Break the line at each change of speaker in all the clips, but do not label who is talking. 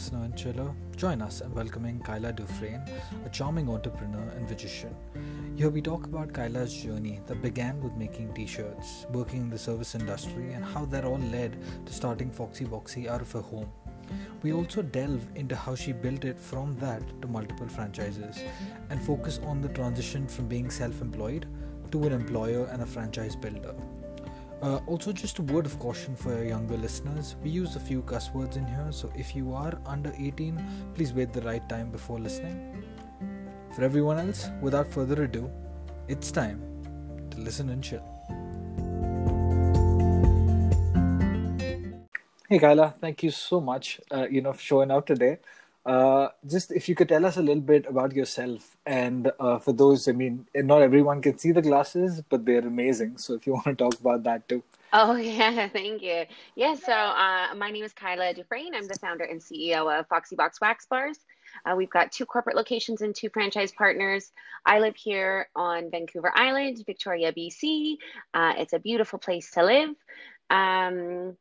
Listener and chiller, join us in welcoming Kyla Dufresne, a charming entrepreneur and magician. Here we talk about Kyla's journey that began with making t shirts, working in the service industry, and how that all led to starting Foxy Boxy out of her home. We also delve into how she built it from that to multiple franchises and focus on the transition from being self employed to an employer and a franchise builder. Uh, also, just a word of caution for your younger listeners we use a few cuss words in here, so if you are under 18, please wait the right time before listening. For everyone else, without further ado, it's time to listen and chill. Hey Kyla, thank you so much, uh, you know, for showing up today. Uh, just if you could tell us a little bit about yourself, and uh, for those, I mean, not everyone can see the glasses, but they're amazing. So if you want to talk about that too.
Oh yeah, thank you. Yeah, so uh, my name is Kyla Dufresne. I'm the founder and CEO of Foxy Box Wax Bars. Uh, we've got two corporate locations and two franchise partners. I live here on Vancouver Island, Victoria, BC. Uh, it's a beautiful place to live. Um,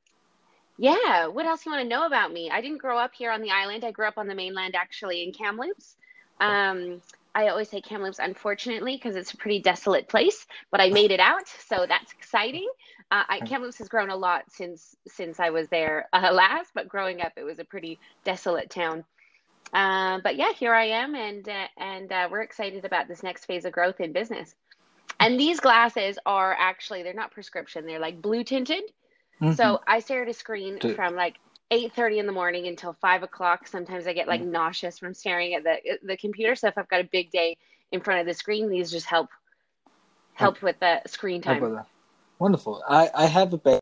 yeah, what else you want to know about me? I didn't grow up here on the island. I grew up on the mainland, actually, in Kamloops. Um, I always say Kamloops, unfortunately, because it's a pretty desolate place, but I made it out, so that's exciting. Uh, I, Kamloops has grown a lot since since I was there uh, last, but growing up, it was a pretty desolate town. Uh, but yeah, here I am, and uh, and uh, we're excited about this next phase of growth in business. And these glasses are actually they're not prescription; they're like blue tinted. Mm-hmm. So I stare at a screen Dude. from like 8.30 in the morning until 5 o'clock sometimes i get like mm-hmm. nauseous from staring at the the computer so if i've got a big day in front of the screen these just help help, help. with the screen time
wonderful i i have a pair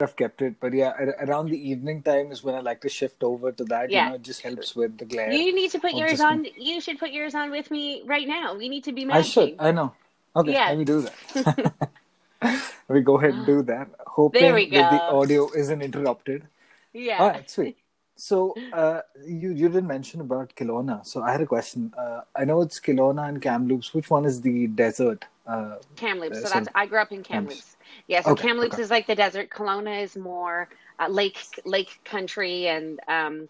I've kept it, but yeah, around the evening time is when I like to shift over to that. Yeah. You know, it just helps with the glare.
You need to put yours on. You should put yours on with me right now. We need to be matching.
I should. I know. Okay, yeah. let me do that. we go ahead and do that. Hoping that the audio isn't interrupted.
Yeah.
All right, sweet. So uh, you you did mention about Kelowna. So I had a question. Uh, I know it's Kelowna and Kamloops. Which one is the desert?
Uh, Kamloops. So that's I grew up in Kamloops. Yeah. So okay, Kamloops okay. is like the desert. Kelowna is more uh, lake lake country and um,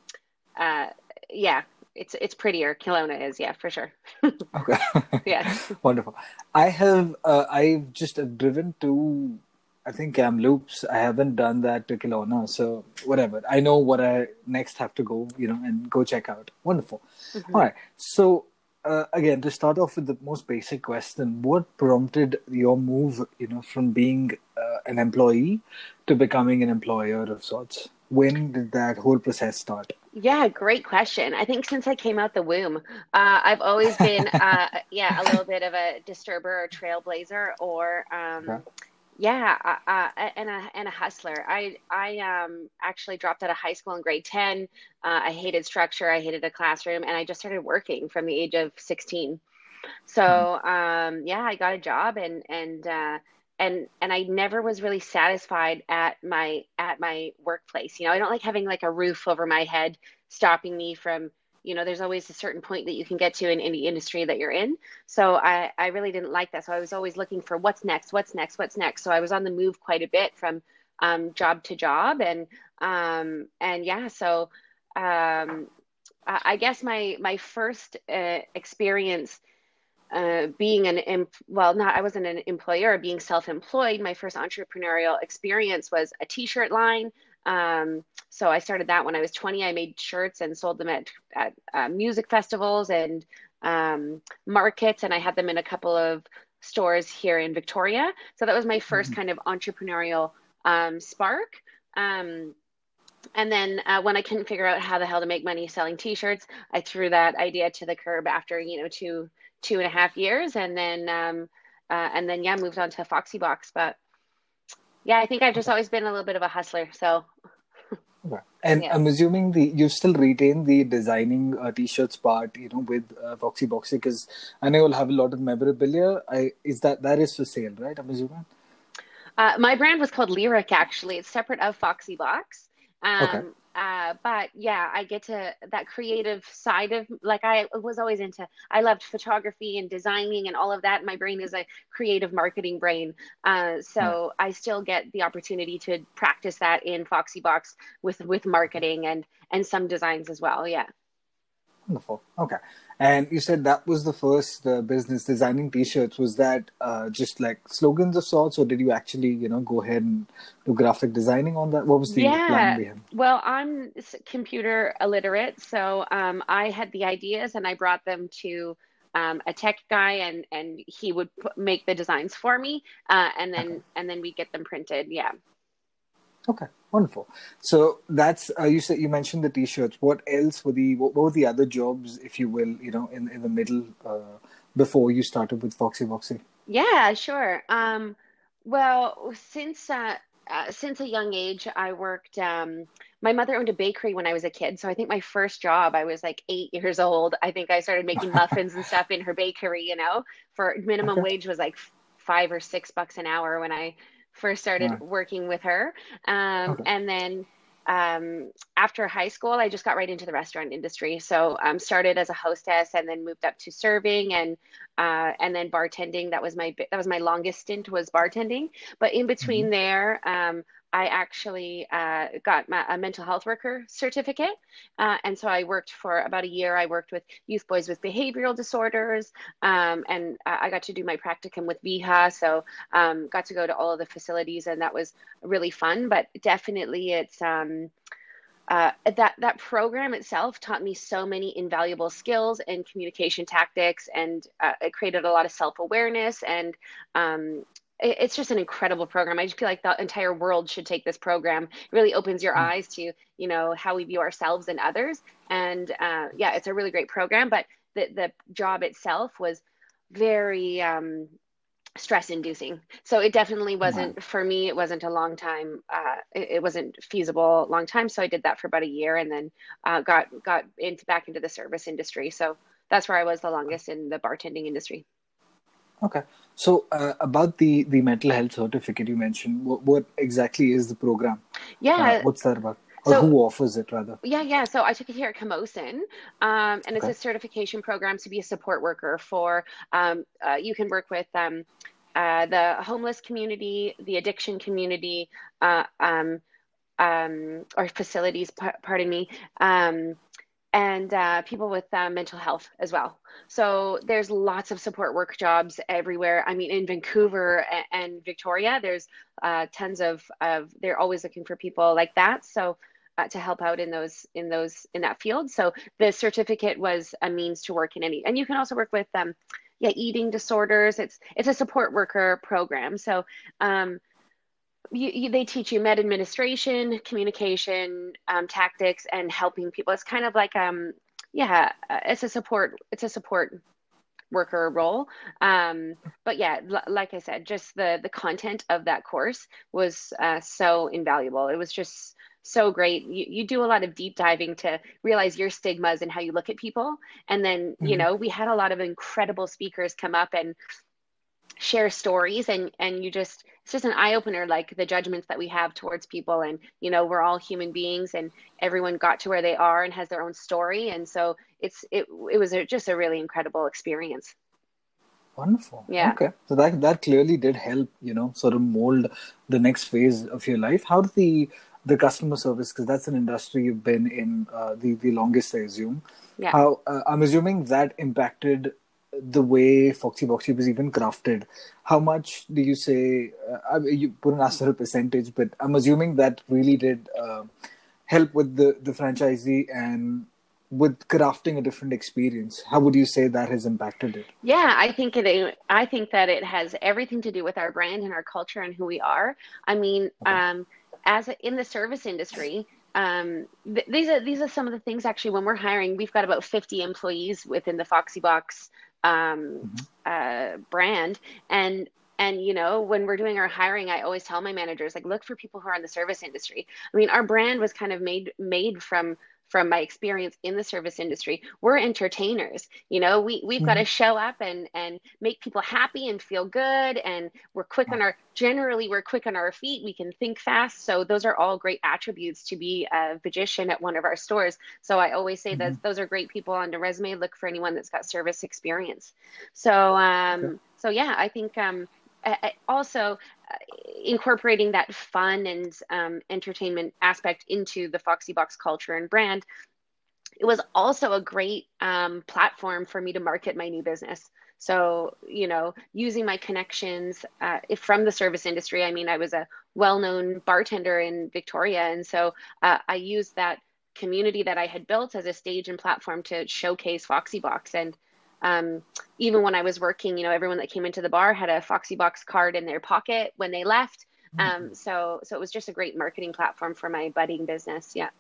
uh, yeah, it's it's prettier. Kelowna is, yeah, for sure.
okay.
yeah.
Wonderful. I have uh, I've just driven to I think Kamloops. I haven't done that to Kelowna, so whatever. I know what I next have to go, you know, and go check out. Wonderful. Mm-hmm. All right. So uh, again, to start off with the most basic question, what prompted your move, you know, from being uh, an employee to becoming an employer of sorts? When did that whole process start?
Yeah, great question. I think since I came out the womb, uh, I've always been, uh, yeah, a little bit of a disturber or trailblazer, or um, yeah, uh, uh, and a and a hustler. I I um actually dropped out of high school in grade ten. Uh, I hated structure. I hated a classroom, and I just started working from the age of sixteen. So mm-hmm. um, yeah, I got a job, and and uh, and and I never was really satisfied at my at my workplace. You know, I don't like having like a roof over my head stopping me from you know there's always a certain point that you can get to in any industry that you're in. So i i really didn't like that. So i was always looking for what's next what's next what's next. So i was on the move quite a bit from um, job to job and um, and yeah so um, I guess my my first uh, experience uh, being an well not i wasn't an employer being self-employed my first entrepreneurial experience was a t-shirt line. Um, so i started that when i was 20 i made shirts and sold them at, at uh, music festivals and um, markets and i had them in a couple of stores here in victoria. So that was my 1st mm-hmm. kind of entrepreneurial um, spark. Um, and then uh, when I couldn't figure out how the hell to make money selling T-shirts, I threw that idea to the curb after you know two two and a half years, and then um, uh, and then yeah, moved on to Foxy Box. But yeah, I think I've just always been a little bit of a hustler. So.
Okay. And yeah. I'm assuming the you still retain the designing uh, t-shirts part, you know, with uh, Foxy Boxy because I know you'll have a lot of memorabilia. I is that that is for sale, right? I'm assuming.
Uh, my brand was called Lyric. Actually, it's separate of Foxy Box. Um, okay. Uh, but yeah, I get to that creative side of like I was always into. I loved photography and designing and all of that. My brain is a creative marketing brain, uh, so I still get the opportunity to practice that in Foxy Box with with marketing and and some designs as well. Yeah.
Wonderful. Okay. And you said that was the first uh, business designing T-shirts. Was that uh, just like slogans of sorts, or did you actually, you know, go ahead and do graphic designing on that? What was the
yeah.
plan behind?
Well, I'm computer illiterate, so um, I had the ideas and I brought them to um, a tech guy, and and he would put, make the designs for me, uh, and then okay. and then we get them printed. Yeah.
Okay, wonderful. So that's uh, you said you mentioned the t-shirts. What else were the what, were the other jobs, if you will, you know, in in the middle uh, before you started with Foxy Boxy?
Yeah, sure. Um, well, since uh, uh, since a young age, I worked. Um, my mother owned a bakery when I was a kid, so I think my first job, I was like eight years old. I think I started making muffins and stuff in her bakery. You know, for minimum wage was like five or six bucks an hour when I first started right. working with her. Um, okay. And then um, after high school, I just got right into the restaurant industry. So um, started as a hostess and then moved up to serving and uh, and then bartending. That was my that was my longest stint was bartending. But in between mm-hmm. there, um, I actually uh, got my, a mental health worker certificate. Uh, and so I worked for about a year. I worked with youth boys with behavioral disorders. Um, and I got to do my practicum with VIHA. So um, got to go to all of the facilities, and that was really fun. But definitely, it's. Um, uh, that that program itself taught me so many invaluable skills and communication tactics, and uh, it created a lot of self awareness and um, it's just an incredible program. I just feel like the entire world should take this program. It really opens your mm. eyes to, you know, how we view ourselves and others. And uh, yeah, it's a really great program. But the the job itself was very um, stress inducing. So it definitely wasn't wow. for me. It wasn't a long time. Uh, it, it, wasn't feasible long time. So I did that for about a year, and then uh, got got into back into the service industry. So that's where I was the longest in the bartending industry.
Okay. So uh, about the the mental health certificate you mentioned, what, what exactly is the program?
Yeah.
Uh, what's that about? Or so, who offers it rather?
Yeah, yeah. So I took it here at Camosun, um, and it's a certification program to be a support worker for. Um, uh, you can work with um, uh, the homeless community, the addiction community, uh, um, um, or facilities. Pardon me um, and uh, people with uh, mental health as well. So there's lots of support work jobs everywhere. I mean, in Vancouver and, and Victoria, there's uh, tons of, of. They're always looking for people like that. So uh, to help out in those in those in that field. So the certificate was a means to work in any, and you can also work with um, yeah, eating disorders. It's it's a support worker program. So um, you, you, they teach you med administration, communication um, tactics, and helping people. It's kind of like um, yeah, uh, it's a support. It's a support worker role. Um, but yeah, l- like I said, just the the content of that course was uh, so invaluable. It was just so great. You, you do a lot of deep diving to realize your stigmas and how you look at people. And then, mm-hmm. you know, we had a lot of incredible speakers come up and share stories and and you just it's just an eye opener like the judgments that we have towards people. And you know we're all human beings and everyone got to where they are and has their own story. And so it's it it was a, just a really incredible experience.
Wonderful.
Yeah.
Okay. So that that clearly did help you know sort of mold the next phase of your life. How did the the customer service because that's an industry you've been in uh, the the longest i assume.
Yeah.
how uh, i'm assuming that impacted the way Foxy Boxy was even crafted, how much do you say? Uh, you put ask for a percentage, but I'm assuming that really did uh, help with the the franchisee and with crafting a different experience. How would you say that has impacted it?
Yeah, I think it. I think that it has everything to do with our brand and our culture and who we are. I mean, okay. um, as in the service industry. Um, th- these are these are some of the things actually when we're hiring we've got about 50 employees within the foxy box um, mm-hmm. uh, brand and and you know when we're doing our hiring i always tell my managers like look for people who are in the service industry i mean our brand was kind of made made from from my experience in the service industry we're entertainers you know? We, we've mm-hmm. got to show up and and make people happy and feel good and we're quick on our generally we're quick on our feet. We can think fast. So those are all great attributes to be a magician at one of our stores. So i always say mm-hmm. that those are great people on the resume. Look for anyone that's got service experience. So um okay. so yeah i think um also uh, incorporating that fun and um, entertainment aspect into the Foxy Box culture and brand, it was also a great um, platform for me to market my new business. So, you know, using my connections uh, from the service industry, I mean, I was a well known bartender in Victoria. And so uh, I used that community that I had built as a stage and platform to showcase Foxy Box. And um, even when I was working, you know, everyone that came into the bar had a Foxy Box card in their pocket when they left. Mm-hmm. Um, so, so it was just a great marketing platform for my budding business. Yeah.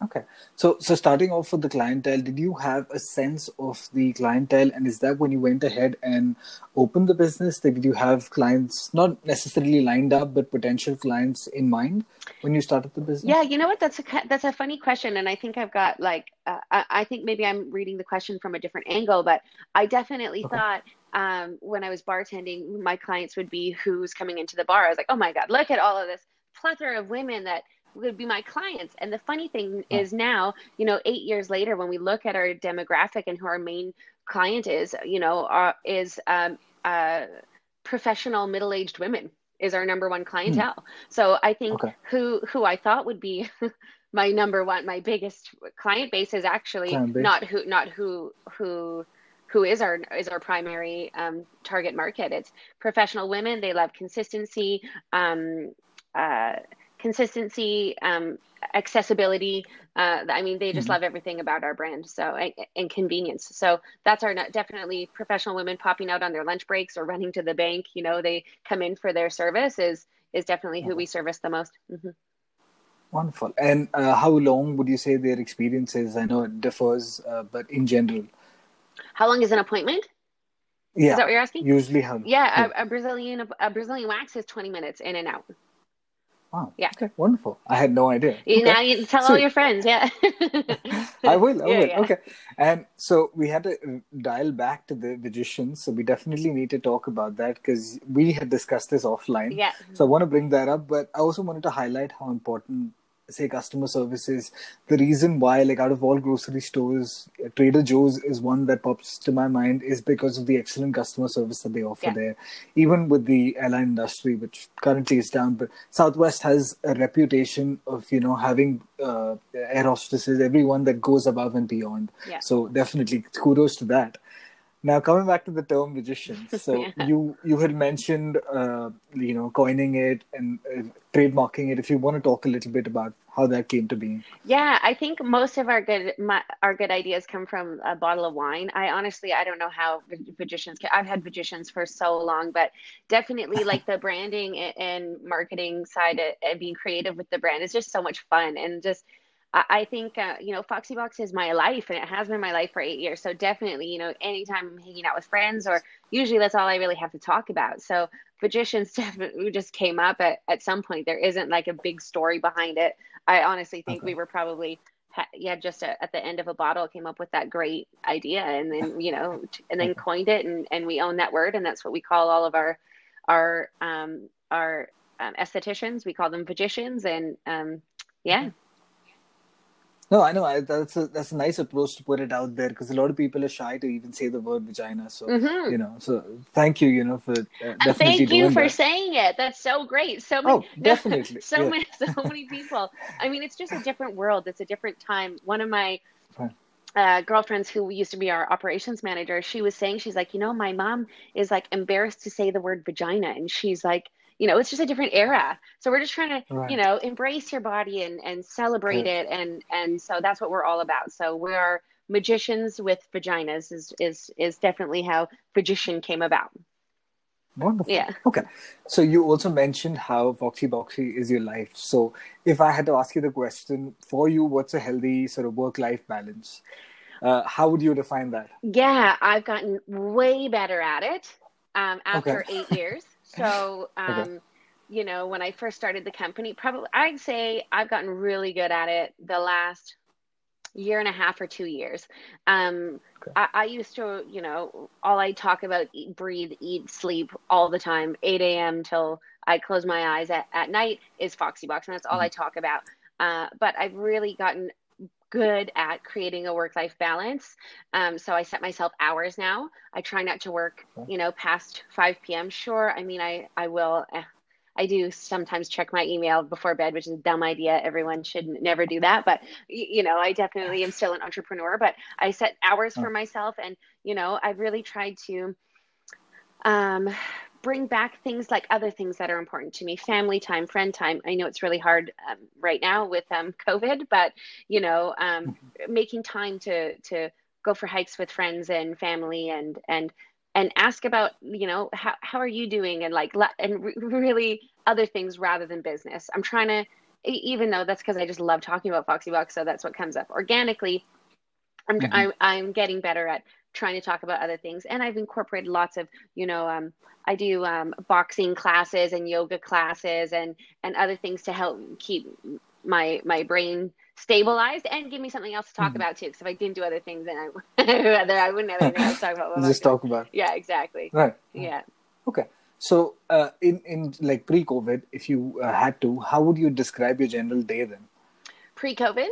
Okay. So so starting off with the clientele, did you have a sense of the clientele and is that when you went ahead and opened the business, did you have clients not necessarily lined up but potential clients in mind when you started the business?
Yeah, you know what? That's a that's a funny question and I think I've got like uh, I, think maybe I'm reading the question from a different angle, but I definitely okay. thought um, when I was bartending, my clients would be who's coming into the bar. I was like, oh my God, look at all of this plethora of women that would be my clients. And the funny thing is now, you know, eight years later, when we look at our demographic and who our main client is, you know, uh, is um, uh, professional middle-aged women is our number one clientele. Hmm. So I think okay. who who I thought would be my number one, my biggest client base is actually not who not who who who is our is our primary um, target market. It's professional women. They love consistency. Um, uh, consistency, um, accessibility. Uh, I mean, they just mm-hmm. love everything about our brand. So and convenience. So that's our definitely professional women popping out on their lunch breaks or running to the bank. You know, they come in for their service is is definitely who we service the most. Mm-hmm.
Wonderful. And uh, how long would you say their experience is? I know it differs, uh, but in general.
How long is an appointment?
Yeah.
Is that what you're asking?
Usually how?
Yeah, yeah. A, a, Brazilian a Brazilian wax is 20 minutes in and out.
Wow. Yeah. Okay. Wonderful. I had no idea.
You, okay. Now you tell so, all your friends. Yeah.
I will. I yeah, will. Yeah. Okay. And so we had to uh, dial back to the magicians. So we definitely need to talk about that because we had discussed this offline.
Yeah.
So I want to bring that up, but I also wanted to highlight how important say customer services the reason why like out of all grocery stores trader joe's is one that pops to my mind is because of the excellent customer service that they offer yeah. there even with the airline industry which currently is down but southwest has a reputation of you know having uh, air hostesses everyone that goes above and beyond
yeah.
so definitely kudos to that now, coming back to the term magician, so yeah. you you had mentioned uh, you know coining it and uh, trademarking it. If you want to talk a little bit about how that came to be.
Yeah, I think most of our good my, our good ideas come from a bottle of wine. I honestly I don't know how magicians. I've had magicians for so long, but definitely like the branding and marketing side and being creative with the brand is just so much fun and just I think uh, you know Foxy Box is my life, and it has been my life for eight years. So definitely, you know, anytime I'm hanging out with friends, or usually that's all I really have to talk about. So magicians definitely just came up at at some point. There isn't like a big story behind it. I honestly think okay. we were probably yeah just a, at the end of a bottle came up with that great idea, and then you know, and then coined it, and and we own that word, and that's what we call all of our our um our um, estheticians. We call them magicians, and um yeah.
No, I know. I, that's a that's a nice approach to put it out there because a lot of people are shy to even say the word vagina. So mm-hmm. you know, so thank you, you know, for uh,
and thank you for that. saying it. That's so great. So many,
oh, definitely,
so yeah. many, so many people. I mean, it's just a different world. It's a different time. One of my uh, girlfriends who used to be our operations manager, she was saying, she's like, you know, my mom is like embarrassed to say the word vagina, and she's like you know it's just a different era so we're just trying to right. you know embrace your body and and celebrate it and and so that's what we're all about so we are magicians with vaginas is is is definitely how magician came about
Wonderful.
Yeah.
Okay. So you also mentioned how Foxy Boxy is your life. So if I had to ask you the question for you, what's a healthy sort of work-life balance? Uh, how would you define that?
Yeah, I've gotten way better at it um, after okay. eight years. So, um, okay. you know, when I first started the company, probably I'd say I've gotten really good at it the last year and a half or two years. Um, okay. I, I, used to, you know, all I talk about, eat, breathe, eat, sleep all the time, 8 a.m. till I close my eyes at, at night is Foxy Box, and that's all mm-hmm. I talk about. Uh, but I've really gotten good at creating a work life balance. Um, so I set myself hours now. I try not to work, you know, past 5 p.m. Sure. I mean, I, I will, eh, I do sometimes check my email before bed, which is a dumb idea. Everyone should never do that. But, you know, I definitely am still an entrepreneur, but I set hours for myself. And, you know, I've really tried to um, bring back things like other things that are important to me family time friend time i know it's really hard um, right now with um, covid but you know um, mm-hmm. making time to to go for hikes with friends and family and and and ask about you know how, how are you doing and like and re- really other things rather than business i'm trying to even though that's because i just love talking about foxy box so that's what comes up organically I'm, mm-hmm. I'm, I'm getting better at trying to talk about other things. And I've incorporated lots of, you know, um, I do um, boxing classes and yoga classes and and other things to help keep my my brain stabilized and give me something else to talk mm-hmm. about too. Because if I didn't do other things, then I then I wouldn't have anything else to talk about.
Just talk about.
Yeah, exactly.
Right.
Yeah.
Okay. So, uh, in in like pre-COVID, if you uh, had to, how would you describe your general day then?
Pre-COVID.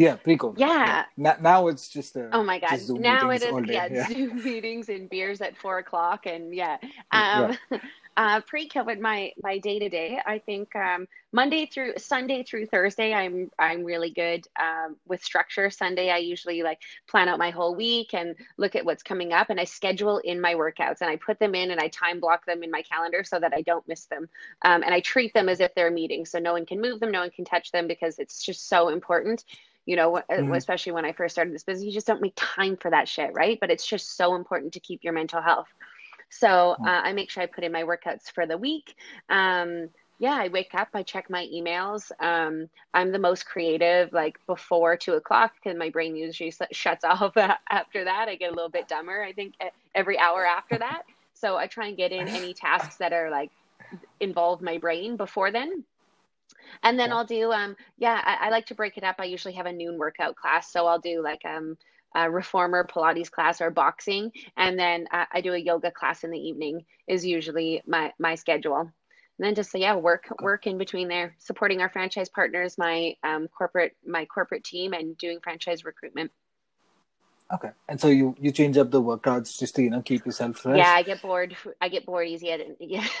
Yeah, pre-COVID.
Yeah.
yeah. Now, it's just a,
oh my god. Now it is yeah, yeah, Zoom meetings and beers at four o'clock and yeah. Um, yeah. Uh, pre-COVID, my my day to day, I think um, Monday through Sunday through Thursday, I'm I'm really good um, with structure. Sunday, I usually like plan out my whole week and look at what's coming up, and I schedule in my workouts and I put them in and I time block them in my calendar so that I don't miss them. Um, and I treat them as if they're meetings, so no one can move them, no one can touch them because it's just so important you know, uh, mm-hmm. especially when I first started this business, you just don't make time for that shit, right? But it's just so important to keep your mental health. So mm-hmm. uh, I make sure I put in my workouts for the week. Um, yeah, I wake up, I check my emails. Um, I'm the most creative like before two o'clock because my brain usually shuts off after that. I get a little bit dumber, I think, every hour after that. So I try and get in any tasks that are like involve my brain before then. And then yeah. I'll do, um, yeah, I, I, like to break it up. I usually have a noon workout class. So I'll do like um, a reformer Pilates class or boxing. And then uh, I do a yoga class in the evening is usually my, my schedule. And then just, so, yeah, work, work in between there, supporting our franchise partners, my um, corporate, my corporate team and doing franchise recruitment.
Okay, and so you you change up the workouts just to you know keep yourself fresh.
Yeah, I get bored. I get bored easy. At, yeah,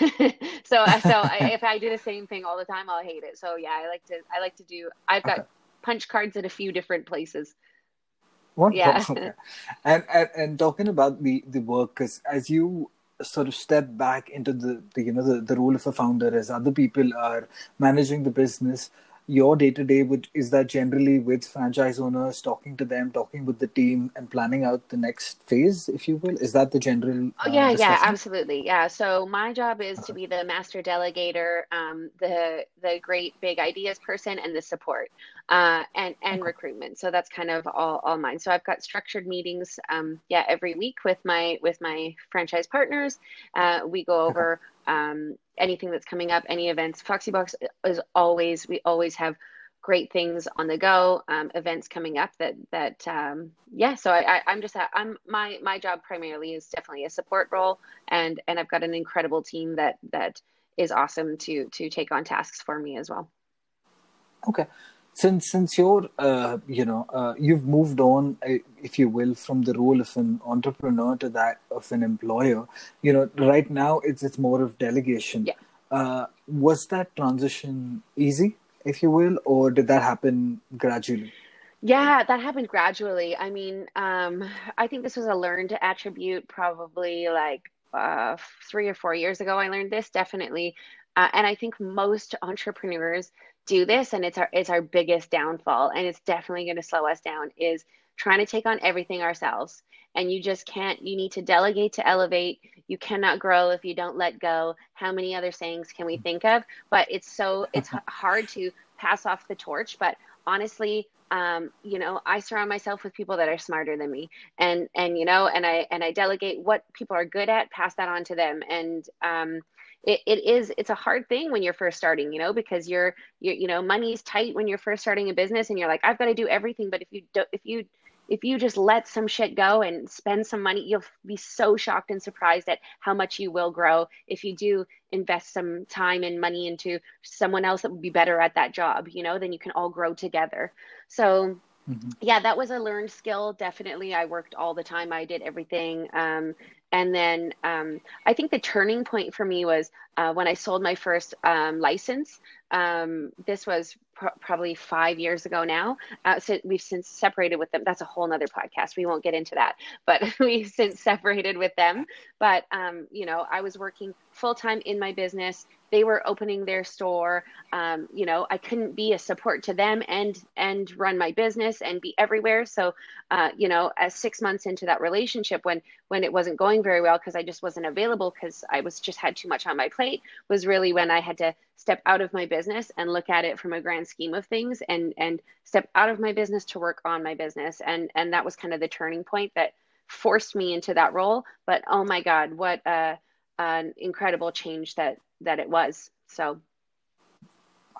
so so I, if I do the same thing all the time, I'll hate it. So yeah, I like to I like to do. I've got okay. punch cards at a few different places.
Wonderful. Yeah. Okay. And, and and talking about the the work, as you sort of step back into the, the you know the, the role of a founder, as other people are managing the business your day to day would is that generally with franchise owners talking to them talking with the team and planning out the next phase if you will? Is that the general
uh, oh yeah yeah absolutely yeah. So my job is okay. to be the master delegator um, the the great big ideas person and the support uh, and and okay. recruitment. So that's kind of all, all mine. So i've got structured meetings um, yeah every week with my with my franchise partners. Uh, we go over okay um, anything that's coming up, any events. Foxy Box is always we always have great things on the go, um, events coming up that that um, yeah. So I, I am just I'm my my job primarily is definitely a support role, and and I've got an incredible team that that is awesome to to take on tasks for me as well.
Okay, since since you're uh, you know uh, you've moved on uh, if you will from the role of an entrepreneur to that of an employer you know right now it's it's more of delegation.
Yeah.
Uh, was that transition easy if you will or did that happen gradually?
Yeah that happened gradually. I mean um, i think this was a learned attribute probably like uh, three or four years ago i learned this definitely. Uh, and i think most entrepreneurs do this and it's our it's our biggest downfall and it's definitely going to slow us down is trying to take on everything ourselves. And you just can't you need to delegate to elevate. You cannot grow if you don't let go. How many other sayings can we think of? But it's so it's hard to pass off the torch but honestly um, you know i surround myself with people that are smarter than me. And and you know and i and i delegate what people are good at pass that on to them. And um, it, it is it's a hard thing when you're first starting you know because you're you're you know money's tight when you're first starting a business and you're like i've got to do everything but if you don't if you if you just let some shit go and spend some money, you'll be so shocked and surprised at how much you will grow if you do invest some time and money into someone else that would be better at that job, you know, then you can all grow together. So, mm-hmm. yeah, that was a learned skill. Definitely. I worked all the time. I did everything. Um, and then um, I think the turning point for me was uh, when I sold my first um, license. Um, this was pr- probably five years ago now. Uh, so we've since separated with them. That's a whole nother podcast. We won't get into that, but we've since separated with them. But, um, you know, I was working full time in my business. They were opening their store. Um, you know, I couldn't be a support to them and and run my business and be everywhere. So, uh, you know, as six months into that relationship, when when it wasn't going very well because I just wasn't available because I was just had too much on my plate, was really when I had to step out of my business and look at it from a grand scheme of things and and step out of my business to work on my business and and that was kind of the turning point that forced me into that role but oh my god what a an incredible change that that it was. So.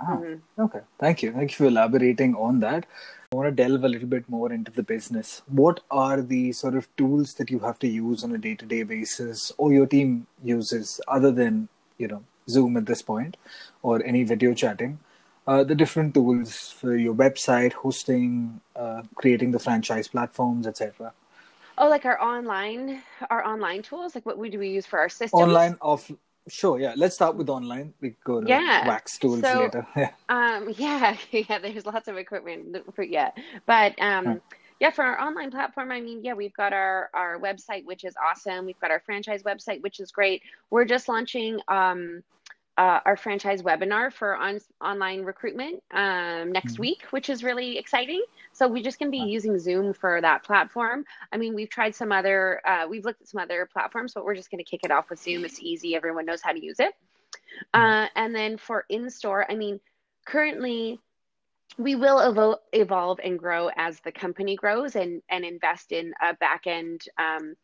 Wow. Mm-hmm. Okay, thank you. Thank you for elaborating on that. I want to delve a little bit more into the business. What are the sort of tools that you have to use on a day-to-day basis, or your team uses, other than you know Zoom at this point, or any video chatting? Uh, the different tools for your website, hosting, uh, creating the franchise platforms, etc.
Oh, like our online, our online tools. Like what do we use for our systems?
Online off. Sure, yeah. Let's start with online. We go to yeah. wax tools so, later.
Yeah. Um, yeah, yeah. There's lots of equipment for yeah, but um, huh. yeah, for our online platform, I mean, yeah, we've got our our website, which is awesome. We've got our franchise website, which is great. We're just launching um uh, our franchise webinar for on, online recruitment um, next mm-hmm. week, which is really exciting. So we're just going to be using Zoom for that platform. I mean, we've tried some other, uh, we've looked at some other platforms, but we're just going to kick it off with Zoom. It's easy, everyone knows how to use it. Mm-hmm. Uh, and then for in store, I mean, currently we will evo- evolve and grow as the company grows and, and invest in a back end. Um,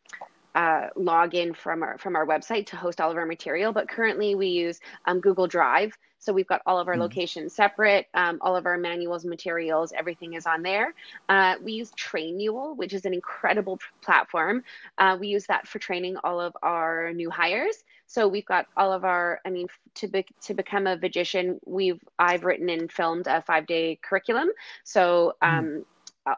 uh, log in from our from our website to host all of our material. But currently, we use um, Google Drive, so we've got all of our mm locations separate. Um, all of our manuals, materials, everything is on there. Uh, we use Trainual, which is an incredible platform. Uh, we use that for training all of our new hires. So we've got all of our. I mean, to be, to become a magician, we've I've written and filmed a five day curriculum. So. Um, mm uh,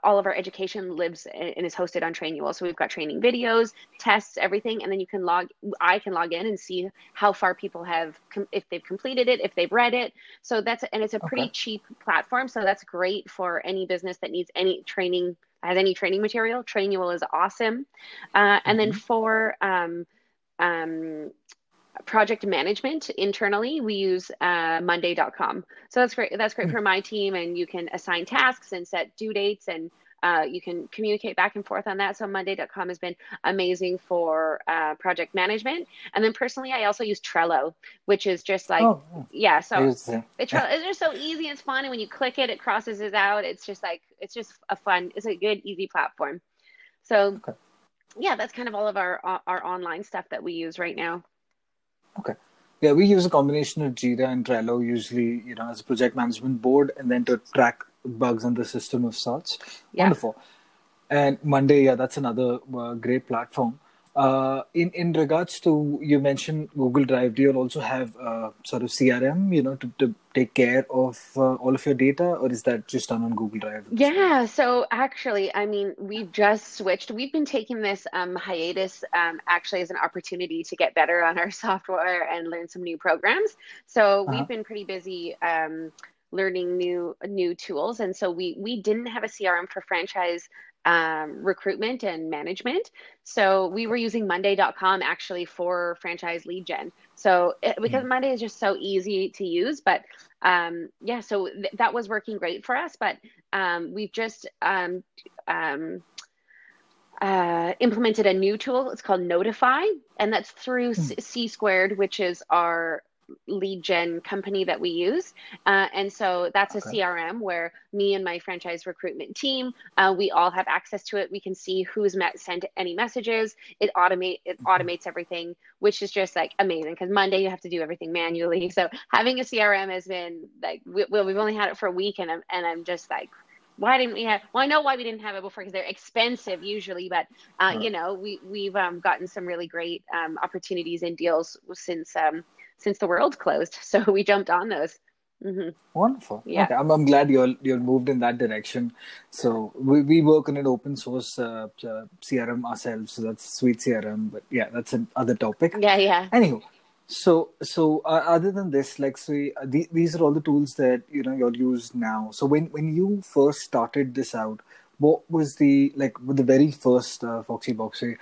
all of our education lives and is hosted on Trainual. So we've got training videos, tests, everything, and then you can log. I can log in and see how far people have, if they've completed it, if they've read it. So that's and it's a pretty okay. cheap platform. So that's great for any business that needs any training, has any training material. Trainual is awesome. Uh, and mm-hmm. then for um, um, project management internally we use uh, monday.com so that's great that's great mm-hmm. for my team and you can assign tasks and set due dates and uh, you can communicate back and forth on that. So monday.com has been amazing for uh, project management. And then personally i also use trello which is just like oh, yeah. so it's, it's just so easy it's fun and when you click it it crosses it out. It's just like it's just a fun it's a good easy platform. So okay. yeah that's kind of all of our our online stuff that we use right now
Okay. Yeah, we use a combination of Jira and Trello usually, you know, as a project management board and then to track bugs on the system of sorts. Yeah. Wonderful. And Monday, yeah, that's another uh, great platform. Uh, in in regards to you mentioned Google Drive, do you also have uh, sort of CRM, you know, to, to take care of uh, all of your data, or is that just done on Google Drive?
Yeah, so actually, I mean, we've just switched. We've been taking this um, hiatus um, actually as an opportunity to get better on our software and learn some new programs. So uh-huh. we've been pretty busy. Um, learning new new tools and so we we didn't have a crm for franchise um, recruitment and management. So we were using Monday.com actually for franchise lead gen. So it, because mm-hmm. Monday is just so easy to use, but um, yeah, so th- that was working great for us. But um, we've just um, um, uh, implemented a new tool. It's called Notify, and that's through mm-hmm. C Squared, which is our lead gen company that we use. Uh, and so that's a CRM where me and my franchise recruitment team, uh, we all have access to it. We can see who's met sent any messages. It automate it mm-hmm. automates everything, which is just like amazing because Monday you have to do everything manually. So having a CRM has been like we, well, we've only had it for a week, and I'm and I'm just like why didn't we have well i know why we didn't have it before because they're expensive usually but uh, right. you know we we've um, gotten some really great um, opportunities and deals since um, since the world closed so we jumped on those
mm-hmm. wonderful yeah okay. I'm, I'm glad you're you're moved in that direction so we, we work on an open source uh, uh, crm ourselves so that's SuiteCRM but yeah that's another topic
yeah yeah
anyway so, so uh, other than this, like, so uh, the, these are all the tools that you know you'll use now. So, when when you first started this out, what was the like with the very first uh, Foxy Boxy?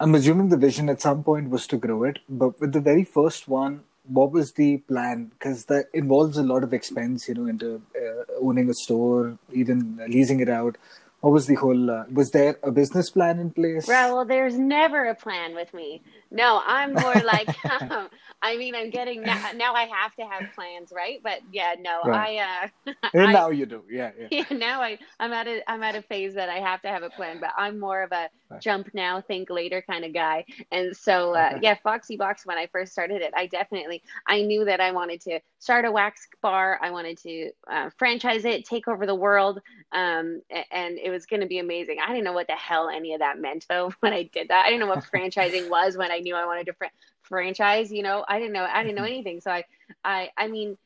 I'm assuming the vision at some point was to grow it, but with the very first one, what was the plan? Because that involves a lot of expense, you know, into uh, owning a store, even leasing it out. What was the whole? Uh, was there a business plan in place?
Right. Well, there's never a plan with me. No, I'm more like, um, I mean, I'm getting now, now. I have to have plans, right? But yeah, no, right. I.
Uh, and I, now you do, yeah, yeah.
Yeah. Now I, I'm at a, I'm at a phase that I have to have a plan, but I'm more of a right. jump now, think later kind of guy. And so, uh, okay. yeah, Foxy Box. When I first started it, I definitely, I knew that I wanted to start a wax bar. I wanted to uh, franchise it, take over the world, um, and it was going to be amazing. I didn't know what the hell any of that meant though when I did that. I didn't know what franchising was when I I knew I wanted to fr- franchise. You know, I didn't know I didn't know mm-hmm. anything. So I, I, I mean,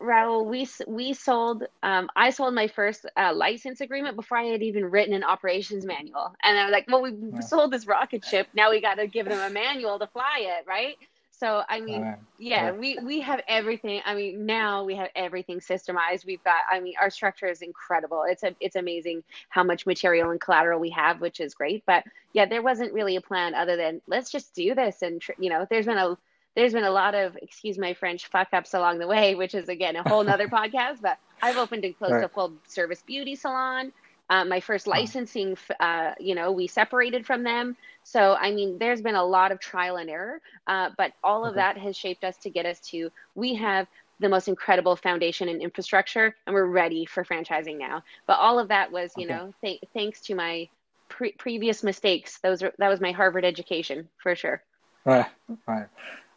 Raul, we we sold. Um, I sold my first uh, license agreement before I had even written an operations manual, and I was like, "Well, we yeah. sold this rocket ship. Now we got to give them a manual to fly it, right?" So I mean, right. yeah, right. we we have everything. I mean, now we have everything systemized. We've got. I mean, our structure is incredible. It's a it's amazing how much material and collateral we have, which is great. But yeah, there wasn't really a plan other than let's just do this. And you know, there's been a there's been a lot of excuse my French fuck ups along the way, which is again a whole nother podcast. But I've opened and closed right. a full service beauty salon. Uh, my first licensing, uh, you know, we separated from them. So, I mean, there's been a lot of trial and error, uh, but all of that has shaped us to get us to we have the most incredible foundation and infrastructure, and we're ready for franchising now. But all of that was, you okay. know, th- thanks to my pre- previous mistakes. Those are, that was my Harvard education for sure.
Right, right.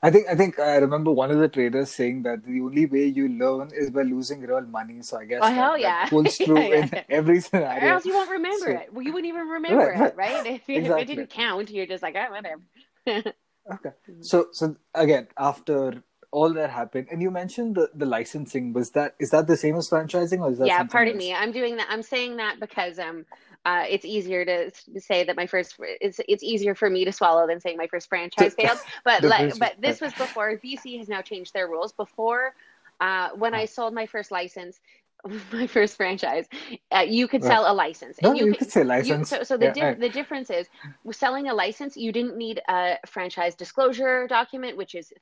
I think I think I remember one of the traders saying that the only way you learn is by losing real money. So I guess
oh, that, hell yeah.
that holds true yeah, yeah. in every scenario.
Or else you won't remember so, it. Well, you wouldn't even remember right, it, right? If, exactly. if, it didn't count, you're just like, oh, whatever.
okay. Mm-hmm. So so again, after all that happened, and you mentioned the, the licensing. Was that is that the same as franchising, or is that?
Yeah, pardon else? me. I'm doing that. I'm saying that because um uh, it's easier to, say that my first it's it's easier for me to swallow than saying my first franchise failed. But like, but this was before BC has now changed their rules. Before uh, when I sold my first license, my first franchise, uh, you could sell a license.
And no, you, you could say license.
You, so, so the yeah, di- right. the difference is, selling a license, you didn't need a franchise disclosure document, which is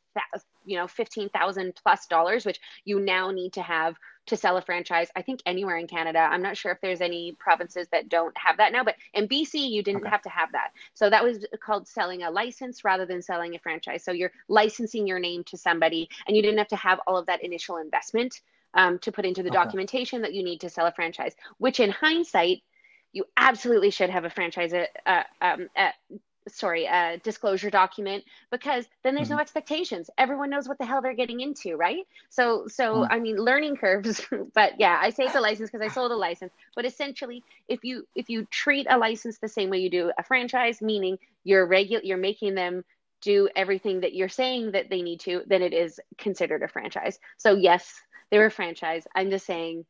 you know fifteen thousand plus dollars, which you now need to have to sell a franchise. I think anywhere in Canada. I'm not sure if there's any provinces that don't have that now, but in BC, you didn't okay. have to have that. So that was called selling a license rather than selling a franchise. So you're licensing your name to somebody, and you didn't have to have all of that initial investment um, to put into the okay. documentation that you need to sell a franchise, which in hindsight, you absolutely should have a franchise uh, um, uh, sorry a disclosure document because then there's mm-hmm. no expectations everyone knows what the hell they're getting into right so so mm-hmm. i mean learning curves but yeah i say it's a license because i sold a license but essentially if you if you treat a license the same way you do a franchise meaning you're regular you're making them do everything that you're saying that they need to then it is considered a franchise so yes they were franchise i'm just saying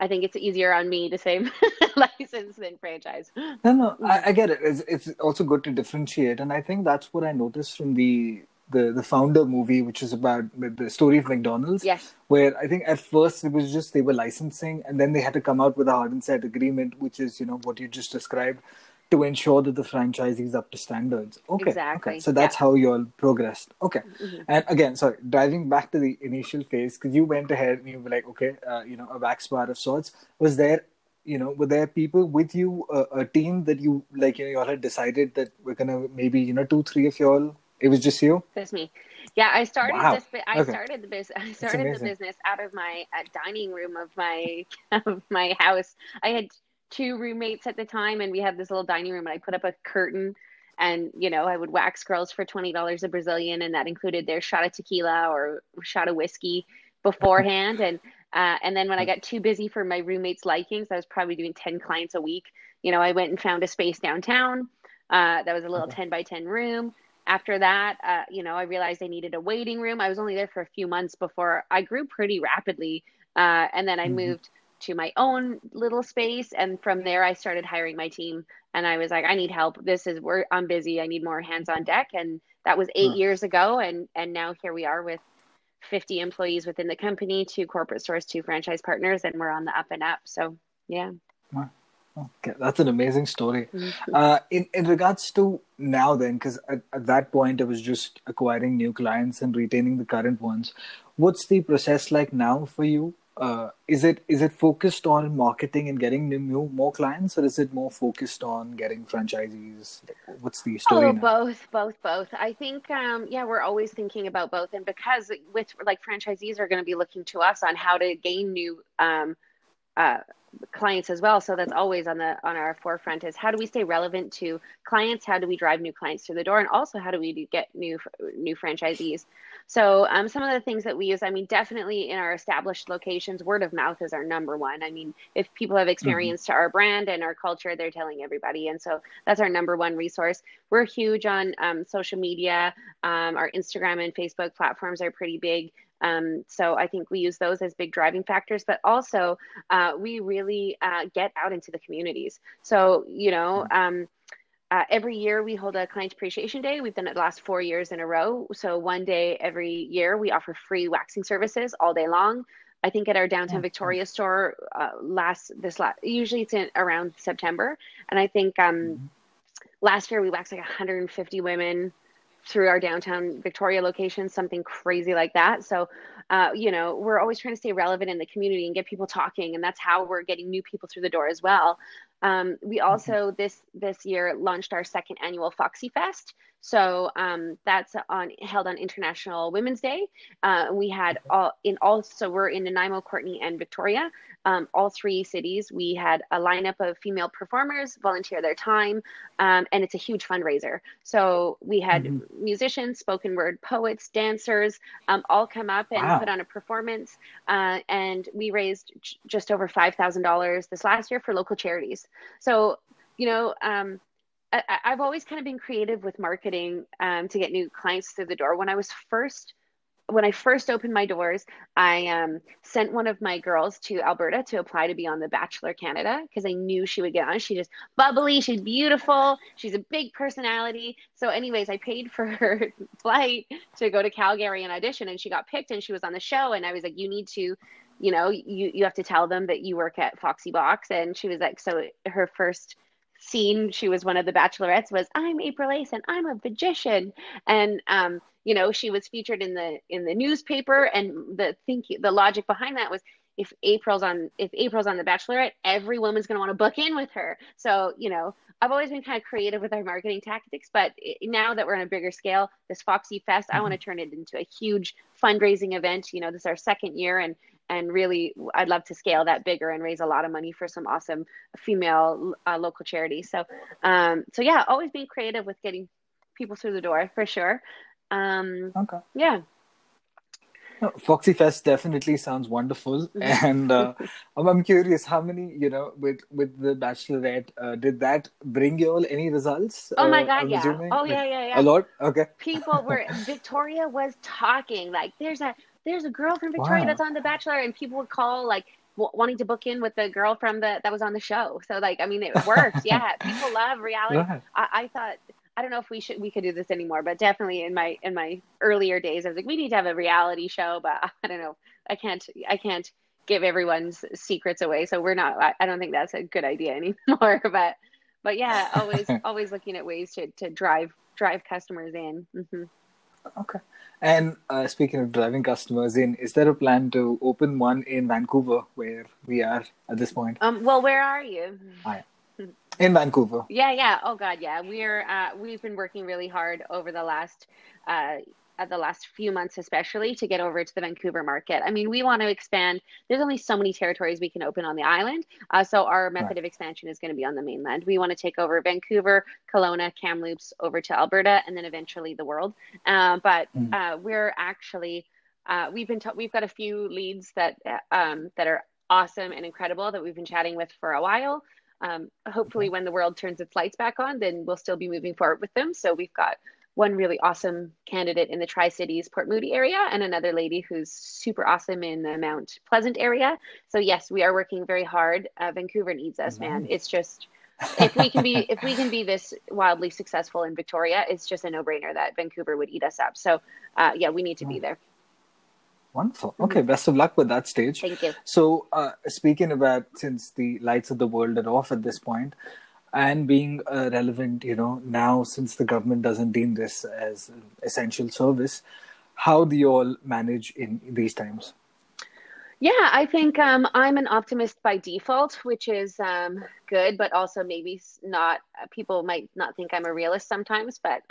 I think it's easier on me to say license than franchise.
No, no, I, I get it. It's, it's, also good to differentiate, and I think that's what I noticed from the the the founder movie, which is about the story of McDonald's.
Yes.
Where I think at first it was just they were licensing, and then they had to come out with a hard and set agreement, which is you know what you just described to ensure that the franchise is up to standards. Okay. Exactly. Okay. So that's yeah. how you all progressed. Okay. Mm-hmm. And again, sorry, driving back to the initial phase, because you went ahead and you were like, okay, uh, you know, a wax bar of sorts. Was there, you know, were there people with you, uh, a team that you, like, you know, you all had decided that we're going to maybe, you know, two, three of y'all, it was just you?
That's me. Yeah, I started
Wow.
this. I
Okay.
started the business. I started the business out of my uh, dining room of my of my house. I had two roommates at the time, and we had this little dining room. And I put up a curtain, and you know, I would wax girls for twenty dollars a Brazilian, and that included their shot of tequila or shot of whiskey beforehand. and uh, and then when I got too busy for my roommates' likings, I was probably doing ten clients a week. You know, I went and found a space downtown. Uh, that was a little
Okay.
10 by 10 room. After that, uh, you know, I realized I needed a waiting room. I was only there for a few months before I grew pretty rapidly. Uh, and then I
Mhm.
moved to my own little space. And from there, I started hiring my team. And I was like, I need help. This is where I'm busy. I need more hands on deck. And that was eight
Huh.
years ago. And, and now here we are with 50 employees within the company, two corporate stores, two franchise partners, and we're on the up and up. So, yeah.
Okay, that's an amazing story.
Mhm.
Uh, in in regards to now, then, because at, at that point it was just acquiring new clients and retaining the current ones. What's the process like now for you? Uh, is it is it focused on marketing and getting new, new more clients, or is it more focused on getting franchisees? What's the story
Oh,
now?
both, both, both. I think, um, yeah, we're always thinking about both, and because with like franchisees are going to be looking to us on how to gain new um, uh, clients as well. So that's always on the on our forefront is how do we stay relevant to clients? How do we drive new clients through the door, and also how do we do- get new new franchisees? So um, some of the things that we use, I mean, definitely in our established locations, word of mouth is our number one. I mean, if people have experience to our brand and our culture, they're telling everybody, and so that's our number one resource. We're huge on um, social media. Um, our Instagram and Facebook platforms are pretty big. Um, so I think we use those as big driving factors, but also uh, we really uh, get out into the communities. So, you know, um, uh, every year we hold a client appreciation day. We've done it the last four years in a row. So one day every year we offer free waxing services all day long. I think at our downtown Victoria store uh, last this last usually it's in around September, and I think um,
Mhm.
last year we waxed like 150 women through our downtown Victoria location, something crazy like that. So, uh, you know, we're always trying to stay relevant in the community and get people talking, and that's how we're getting new people through the door as well. Um, we also this this year launched our second annual Foxy Fest. So um, that's on held on International Women's Day. Uh, we had all in all, so we're in Nanaimo, Courtenay, and Victoria. Um, all three cities. We had a lineup of female performers volunteer their time, um, and it's a huge fundraiser. So we had
Mhm.
musicians, spoken word poets, dancers, um, all come up and
Wow.
put on a performance. Uh, and we raised j- just over five thousand dollars this last year for local charities. So you know, um, I, I've always kind of been creative with marketing um, to get new clients through the door. When I was first when I first opened my doors, I um, sent one of my girls to Alberta to apply to be on The Bachelor Canada because I knew she would get on. She just bubbly, she's beautiful, she's a big personality. So, anyways, I paid for her flight to go to Calgary and audition, and she got picked, and she was on the show. And I was like, "You need to, you know, you you have to tell them that you work at Foxy Box." And she was like, "So her first scene she was one of the bachelorettes was i'm april ace and i'm a magician. And um you know she was featured in the in the newspaper. And the think the logic behind that was if april's on if april's on the bachelorette every woman's going to want to book in with her. So you know i've always been kind of creative with our marketing tactics but now that we're on a bigger scale this foxy fest i want to turn it into a huge fundraising event. You know this is our second year and and really i'd love to scale that bigger and raise a lot of money for some awesome female uh, local charities so um so yeah always being creative with getting people through the door for sure um
Okay.
yeah
No, Foxy Fest definitely sounds wonderful,
Mhm.
and uh, I'm, curious how many you know with with the Bachelorette uh, did that bring you all any results?
oh my
Uh,
god yeah oh
Like,
yeah yeah
a lot. Okay.
people were victoria was talking like there's a there's a girl from victoria
Wow.
that's on the bachelor and people would call like w- wanting to book in with the girl from the that was on the show so like i mean it worked yeah people love reality I, I thought I don't know if we should we could do this anymore, but definitely in my in my earlier days, I was like, we need to have a reality show, but I don't know, I can't I can't give everyone's secrets away, so we're not. I, I don't think that's a good idea anymore. But but yeah, always always looking at ways to to drive drive customers in. hmm
Okay. And uh, speaking of driving customers in, is there a plan to open one in Vancouver, where we are at this point?
Um. Well, where are you?
I In Vancouver.
Yeah, yeah. Oh God, yeah. We're uh, we've been working really hard over the last uh, uh, the last few months, especially to get over to the Vancouver market. I mean, we want to expand. There's only so many territories we can open on the island, uh, so our method right. of expansion is going to be on the mainland. We want to take over Vancouver, Kelowna, Kamloops, over to Alberta, and then eventually the world. Uh, but mm. we're actually uh, we've been we've got a few leads that um, that are awesome and incredible that we've been chatting with for a while. Um, hopefully, when the world turns its lights back on, then we'll still be moving forward with them. So we've got one really awesome candidate in the Tri Cities, Port Moody area, and another lady who's super awesome in the Mount Pleasant area. So yes, we are working very hard. Uh, Vancouver needs us, man. It's just if we can be if we can be this wildly successful in Victoria, it's just a no brainer that Vancouver would eat us up. So uh, yeah, we need to be there.
Wonderful. Okay, best of luck with that stage.
Thank you.
So, uh, speaking about since the lights of the world are off at this point, and being uh, relevant, you know, now since the government doesn't deem this as essential service, how do you all manage in these times?
Yeah, I think um, I'm an optimist by default, which is um, good, but also maybe not. Uh, people might not think I'm a realist sometimes, but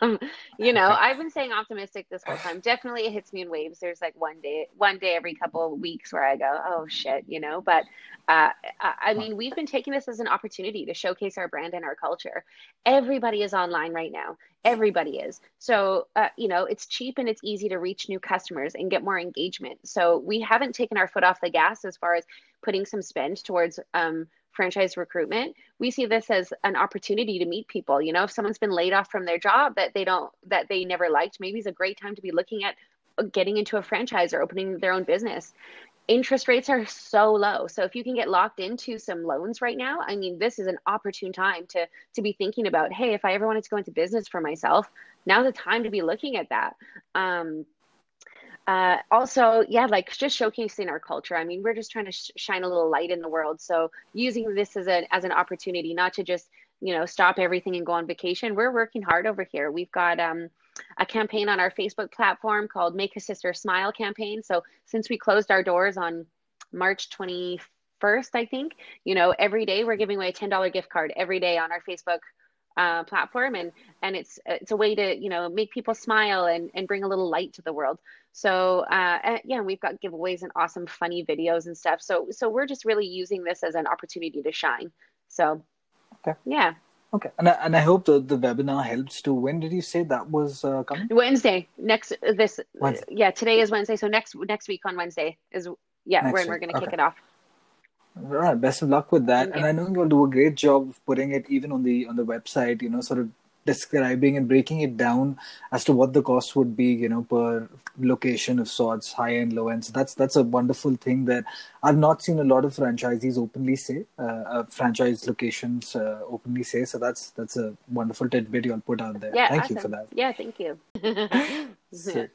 um, you know, I've been saying optimistic this whole time. Definitely, it hits me in waves. There's like one day, one day every couple of weeks where I go, "Oh shit," you know. But uh, I mean, we've been taking this as an opportunity to showcase our brand and our culture. Everybody is online right now. Everybody is. So, uh, you know, it's cheap and it's easy to reach new customers and get more engagement. So, we haven't taken our foot off the gas as far as putting some spend towards um, franchise recruitment. We see this as an opportunity to meet people. You know, if someone's been laid off from their job that they don't, that they never liked, maybe it's a great time to be looking at getting into a franchise or opening their own business interest rates are so low so if you can get locked into some loans right now i mean this is an opportune time to to be thinking about hey if i ever wanted to go into business for myself now's the time to be looking at that um uh, also, yeah, like just showcasing our culture. I mean, we're just trying to sh- shine a little light in the world. So using this as an as an opportunity, not to just you know stop everything and go on vacation. We're working hard over here. We've got um, a campaign on our Facebook platform called Make a Sister Smile campaign. So since we closed our doors on March 21st, I think, you know, every day we're giving away a $10 gift card every day on our Facebook uh, platform. And and it's it's a way to you know make people smile and and bring a little light to the world. So uh, yeah we've got giveaways and awesome funny videos and stuff. So so we're just really using this as an opportunity to shine. So
okay.
yeah
Okay, and I, and I hope the, the webinar helps too. When did you say that was uh, coming?
Wednesday. Next this Wednesday. yeah today is Wednesday, so next next week on Wednesday is yeah next when we're going to okay. kick it off.
All right, best of luck with that. And. I know you'll do a great job of putting it even on the on the website. You know, sort of describing and breaking it down as to what the cost would be, you know, per location of sorts, high end, low end. So that's that's a wonderful thing that I've not seen a lot of franchisees openly say, uh, uh, franchise locations uh, openly say. So that's that's a wonderful tidbit you'll put out there.
Yeah,
thank
awesome.
you for that.
Yeah, thank you.
so,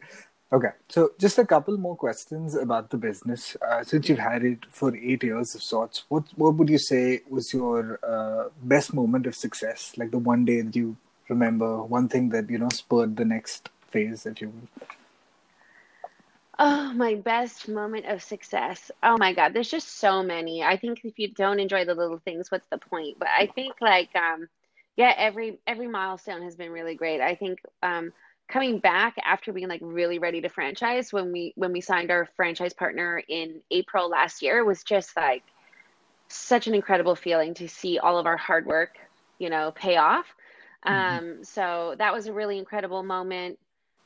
okay, so just a couple more questions about the business. Uh, since you've had it for eight years of sorts, what what would you say was your uh, best moment of success? Like the one day that you remember one thing that you know spurred the next phase if you will?
Oh my best moment of success. Oh my god. There's just so many. I think if you don't enjoy the little things what's the point? But i think like um yeah every every milestone has been really great. I think um coming back after being like really ready to franchise when we when we signed our franchise partner in april last year was just like such an incredible feeling to see all of our hard work you know pay off Mm-hmm. Um, so that was a really incredible moment.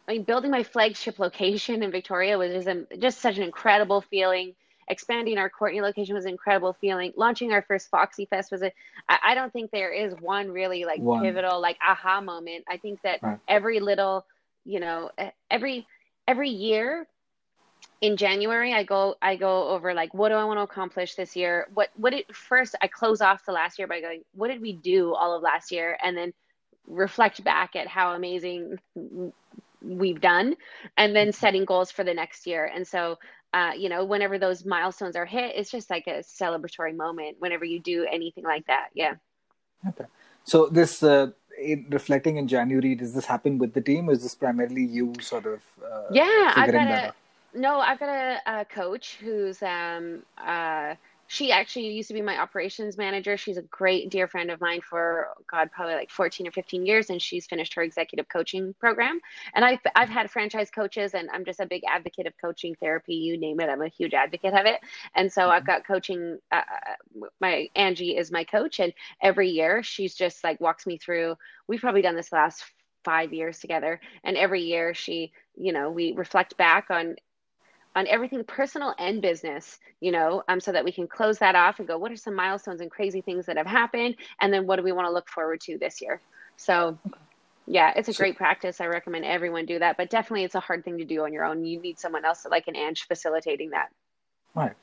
I mean, building my flagship location in Victoria was just, a, just such an incredible feeling. Expanding our Courtenay location was an incredible feeling. Launching our first Foxy Fest was a. I, I don't think there is one really like one. pivotal like aha moment. I think that right. every little, you know, every every year in January I go I go over like what do I want to accomplish this year? What what did first I close off the last year by going what did we do all of last year and then reflect back at how amazing we've done and then setting goals for the next year. And so uh, you know whenever those milestones are hit it's just like a celebratory moment whenever you do anything like that. Yeah.
Okay. So this uh, in reflecting in january does this happen with the team? Or is this primarily you sort of uh,
yeah i've got a no i've got a, a coach who's um uh she actually used to be my operations manager. She's a great dear friend of mine for God, probably like 14 or 15 years, and she's finished her executive coaching program. And I've I've had franchise coaches, and I'm just a big advocate of coaching therapy. You name it, I'm a huge advocate of it. And so mm-hmm. I've got coaching. Uh, uh, my Angie is my coach, and every year she's just like walks me through. We've probably done this last five years together, and every year she, you know, we reflect back on on everything personal and business, you know, um, so that we can close that off and go, what are some milestones and crazy things that have happened? And then what do we want to look forward to this year? So, yeah, it's a great practice. I recommend everyone do that, but definitely it's a hard thing to do on your own. You need someone else like an Ange facilitating that.
Right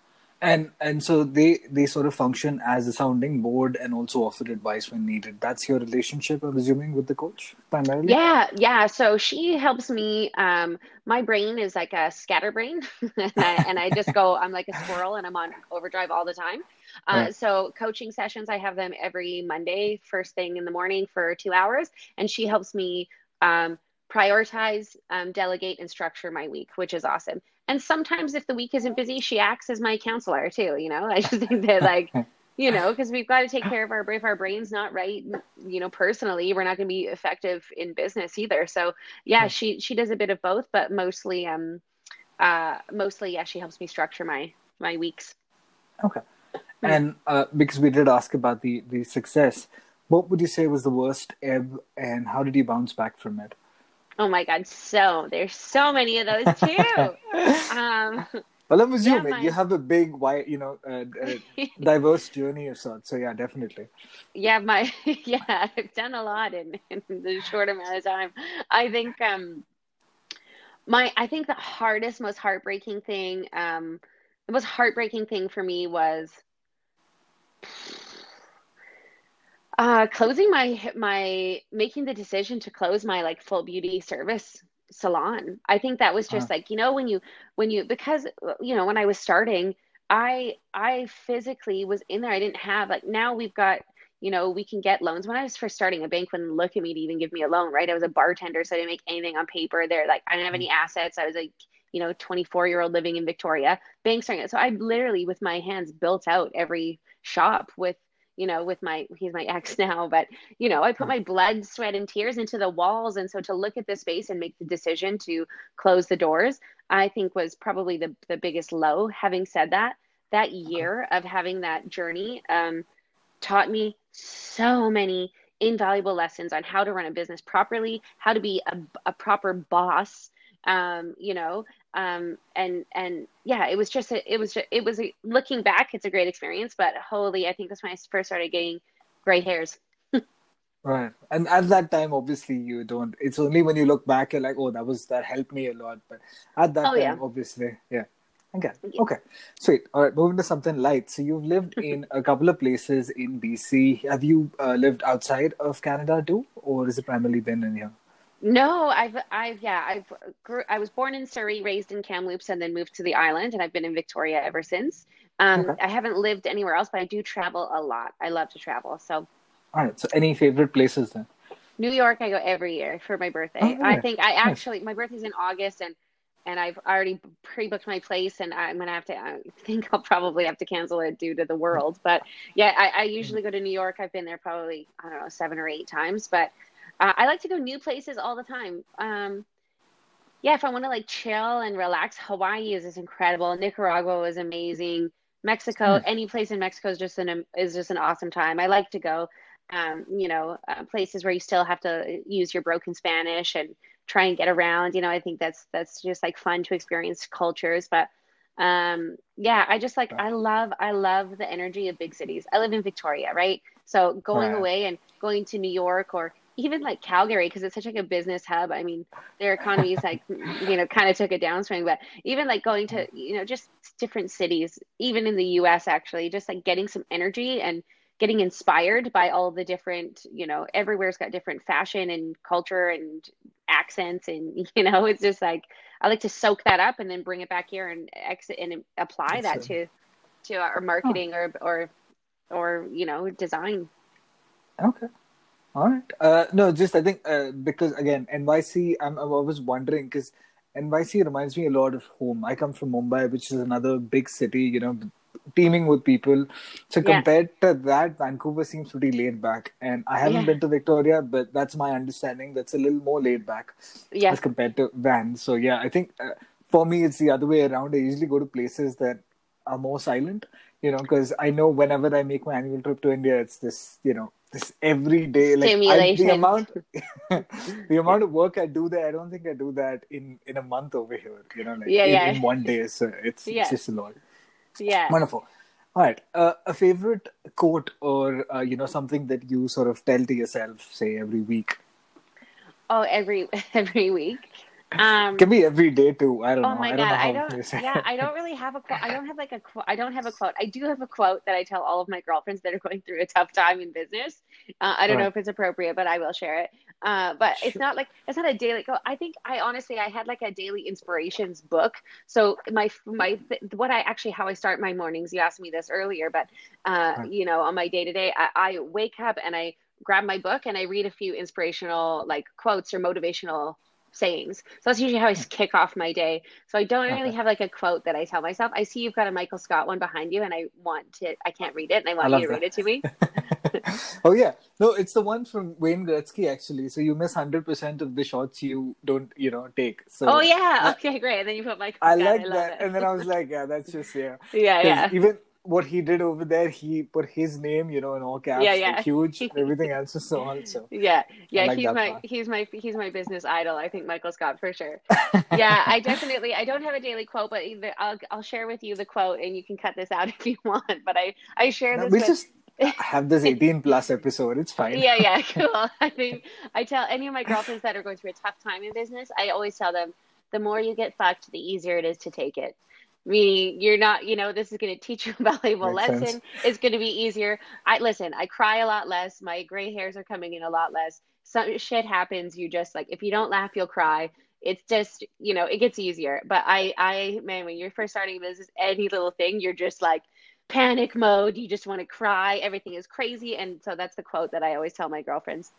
and and so they they sort of function as a sounding board and also offer advice when needed. That's your relationship i'm assuming with the coach primarily?
Yeah yeah. So she helps me um my brain is like a scatterbrain and, I, and i just go i'm like a squirrel and i'm on overdrive all the time. Uh, right. so coaching sessions i have them every monday first thing in the morning for two hours. And she helps me um prioritize, um, delegate, and structure my week, which is awesome. And sometimes, if the week isn't busy, she acts as my counselor too. You know, I just think that like. you know, because we've got to take care of our if our brain's not right, you know, personally, we're not going to be effective in business either. So yeah, she she does a bit of both, but mostly um uh mostly yeah, she helps me structure my my weeks.
Okay. And uh, because we did ask about the the success, what would you say was the worst ebb, and how did you bounce back from it?
Oh my God, so there's so many of those too. um,
well, I'm assuming yeah, my... you have a big, wide, you know, uh, uh, diverse journey of sorts. So yeah, definitely.
Yeah, my yeah, I've done a lot in, in the short amount of time. I think um, my I think the hardest, most heartbreaking thing, um, the most heartbreaking thing for me was uh, closing my my making the decision to close my like full beauty service salon. I think that was just like you know when you when you because you know when I was starting, I I physically was in there. I didn't have like now we've got you know we can get loans. When I was first starting, a bank wouldn't look at me to even give me a loan. Right? I was a bartender, so I didn't make anything on paper. There, like I didn't have any mm. assets. I was like you know 24 year old living in Victoria. Banks aren't. So I literally with my hands built out every shop with you know, with my, he's my ex now, but, you know, I put my blood, sweat, and tears into the walls. And so to look at the space and make the decision to close the doors, I think was probably the, the biggest low. Having said that, that year of having that journey um, taught me so many invaluable lessons on how to run a business properly, how to be a, a proper boss, um, you know, um, and and yeah, it was just a, it was just, it was a, looking back, it's a great experience. But holy, I think that's when I first started getting gray hairs.
right, and at that time, obviously, you don't. It's only when you look back, you're like, oh, that was that helped me a lot. But at that oh, time, yeah. obviously, yeah. Okay. Okay. Sweet. All right. Moving to something light. So you've lived in a couple of places in BC. Have you uh, lived outside of Canada too, or is it primarily been in here?
No, I've, I've, yeah, I've, grew, I was born in Surrey, raised in Kamloops, and then moved to the island, and I've been in Victoria ever since. Um, okay. I haven't lived anywhere else, but I do travel a lot. I love to travel. So,
all right. So, any favorite places then?
New York, I go every year for my birthday. Oh, I think I actually, my birthday's in August, and and I've already pre-booked my place, and I'm gonna have to. I think I'll probably have to cancel it due to the world. But yeah, I, I usually go to New York. I've been there probably I don't know seven or eight times, but uh, I like to go new places all the time. Um, yeah, if I want to like chill and relax, Hawaii is, is incredible. Nicaragua is amazing. Mexico, mm. any place in Mexico is just an is just an awesome time. I like to go, um, you know, uh, places where you still have to use your broken Spanish and try and get around. You know, I think that's that's just like fun to experience cultures. But um, yeah, I just like I love I love the energy of big cities. I live in Victoria, right? So going right. away and going to New York or even like Calgary because it's such like a business hub. I mean, their economy is like you know kind of took a downswing, but even like going to you know just different cities, even in the U.S. actually, just like getting some energy and getting inspired by all the different you know everywhere's got different fashion and culture and accents and you know it's just like I like to soak that up and then bring it back here and exit and apply That's that it. to to our marketing or or or you know design.
Okay. All right. Uh, no, just I think uh, because again, NYC. I'm, I was wondering because NYC reminds me a lot of home. I come from Mumbai, which is another big city. You know, teeming with people. So
Yeah.
compared to that, Vancouver seems pretty laid back. And I haven't
Yeah.
been to Victoria, but that's my understanding. That's a little more laid back
Yeah.
as compared to Van. So yeah, I think uh, for me it's the other way around. I usually go to places that are more silent, you know, because I know whenever I make my annual trip to India, it's this, you know, this every day like I, the amount the amount of work I do there, I don't think I do that in in a month over here, you know, like
Yeah,
in,
yeah.
in one day. So it's,
Yeah.
it's just a lot.
Yeah.
Wonderful. All right. Uh, a favorite quote or, uh, you know, something that you sort of tell to yourself, say, every week?
Oh, every every week. Um,
Can be every day too. I don't
Oh
know.
my
I don't
god, I don't. Yeah, I don't really have a quote. I don't have like a quote. I don't have a quote. I do have a quote that I tell all of my girlfriends that are going through a tough time in business. Uh, I don't know if it's appropriate, but I will share it. Uh, but it's not like it's not a daily quote. I think I honestly I had like a daily inspirations book. So my my what I actually how I start my mornings. You asked me this earlier, but uh,
Right.
you know, on my day to day, I wake up and I grab my book and I read a few inspirational like quotes or motivational sayings. So that's usually how I hmm. kick off my day. So I don't really have like a quote that I tell myself. I see you've got a Michael Scott one behind you, and I want to. I can't read it, and I
I
want
love
you to
that.
read it to me.
oh yeah, no, it's the one from Wayne Gretzky actually. So you miss hundred percent of the shots you don't, you know, take. So
oh yeah. Okay, great. And then you put Michael
I
Scott.
like
I
that, and then I was like, yeah, that's just yeah.
yeah, yeah.
Even what he did over there, he put his name, you know, in all caps,
Yeah,
like,
yeah.
huge. Everything else is so also.
Yeah, yeah,
like
he's my
part.
he's my he's my business idol. I think Michael Scott for sure. Yeah, I definitely I don't have a daily quote, but either I'll I'll share with you the quote, and you can cut this out if you want. But I I share
No,
this
we
with
just have this eighteen plus episode. It's fine.
yeah, yeah, cool. I think I tell any of my girlfriends that are going through a tough time in business, I always tell them the more you get fucked, the easier it is to take it. Meaning you're not, you know, this is going to teach you a valuable
Makes sense.
lesson. It's going to be easier. I listen. I cry a lot less. My gray hairs are coming in a lot less. Some shit happens. You just like if you don't laugh, you'll cry. It's just you know it gets easier. But I, I man, when you're first starting a business, any little thing, you're just like panic mode. You just want to cry. Everything is crazy. And so that's the quote that I always tell my girlfriends.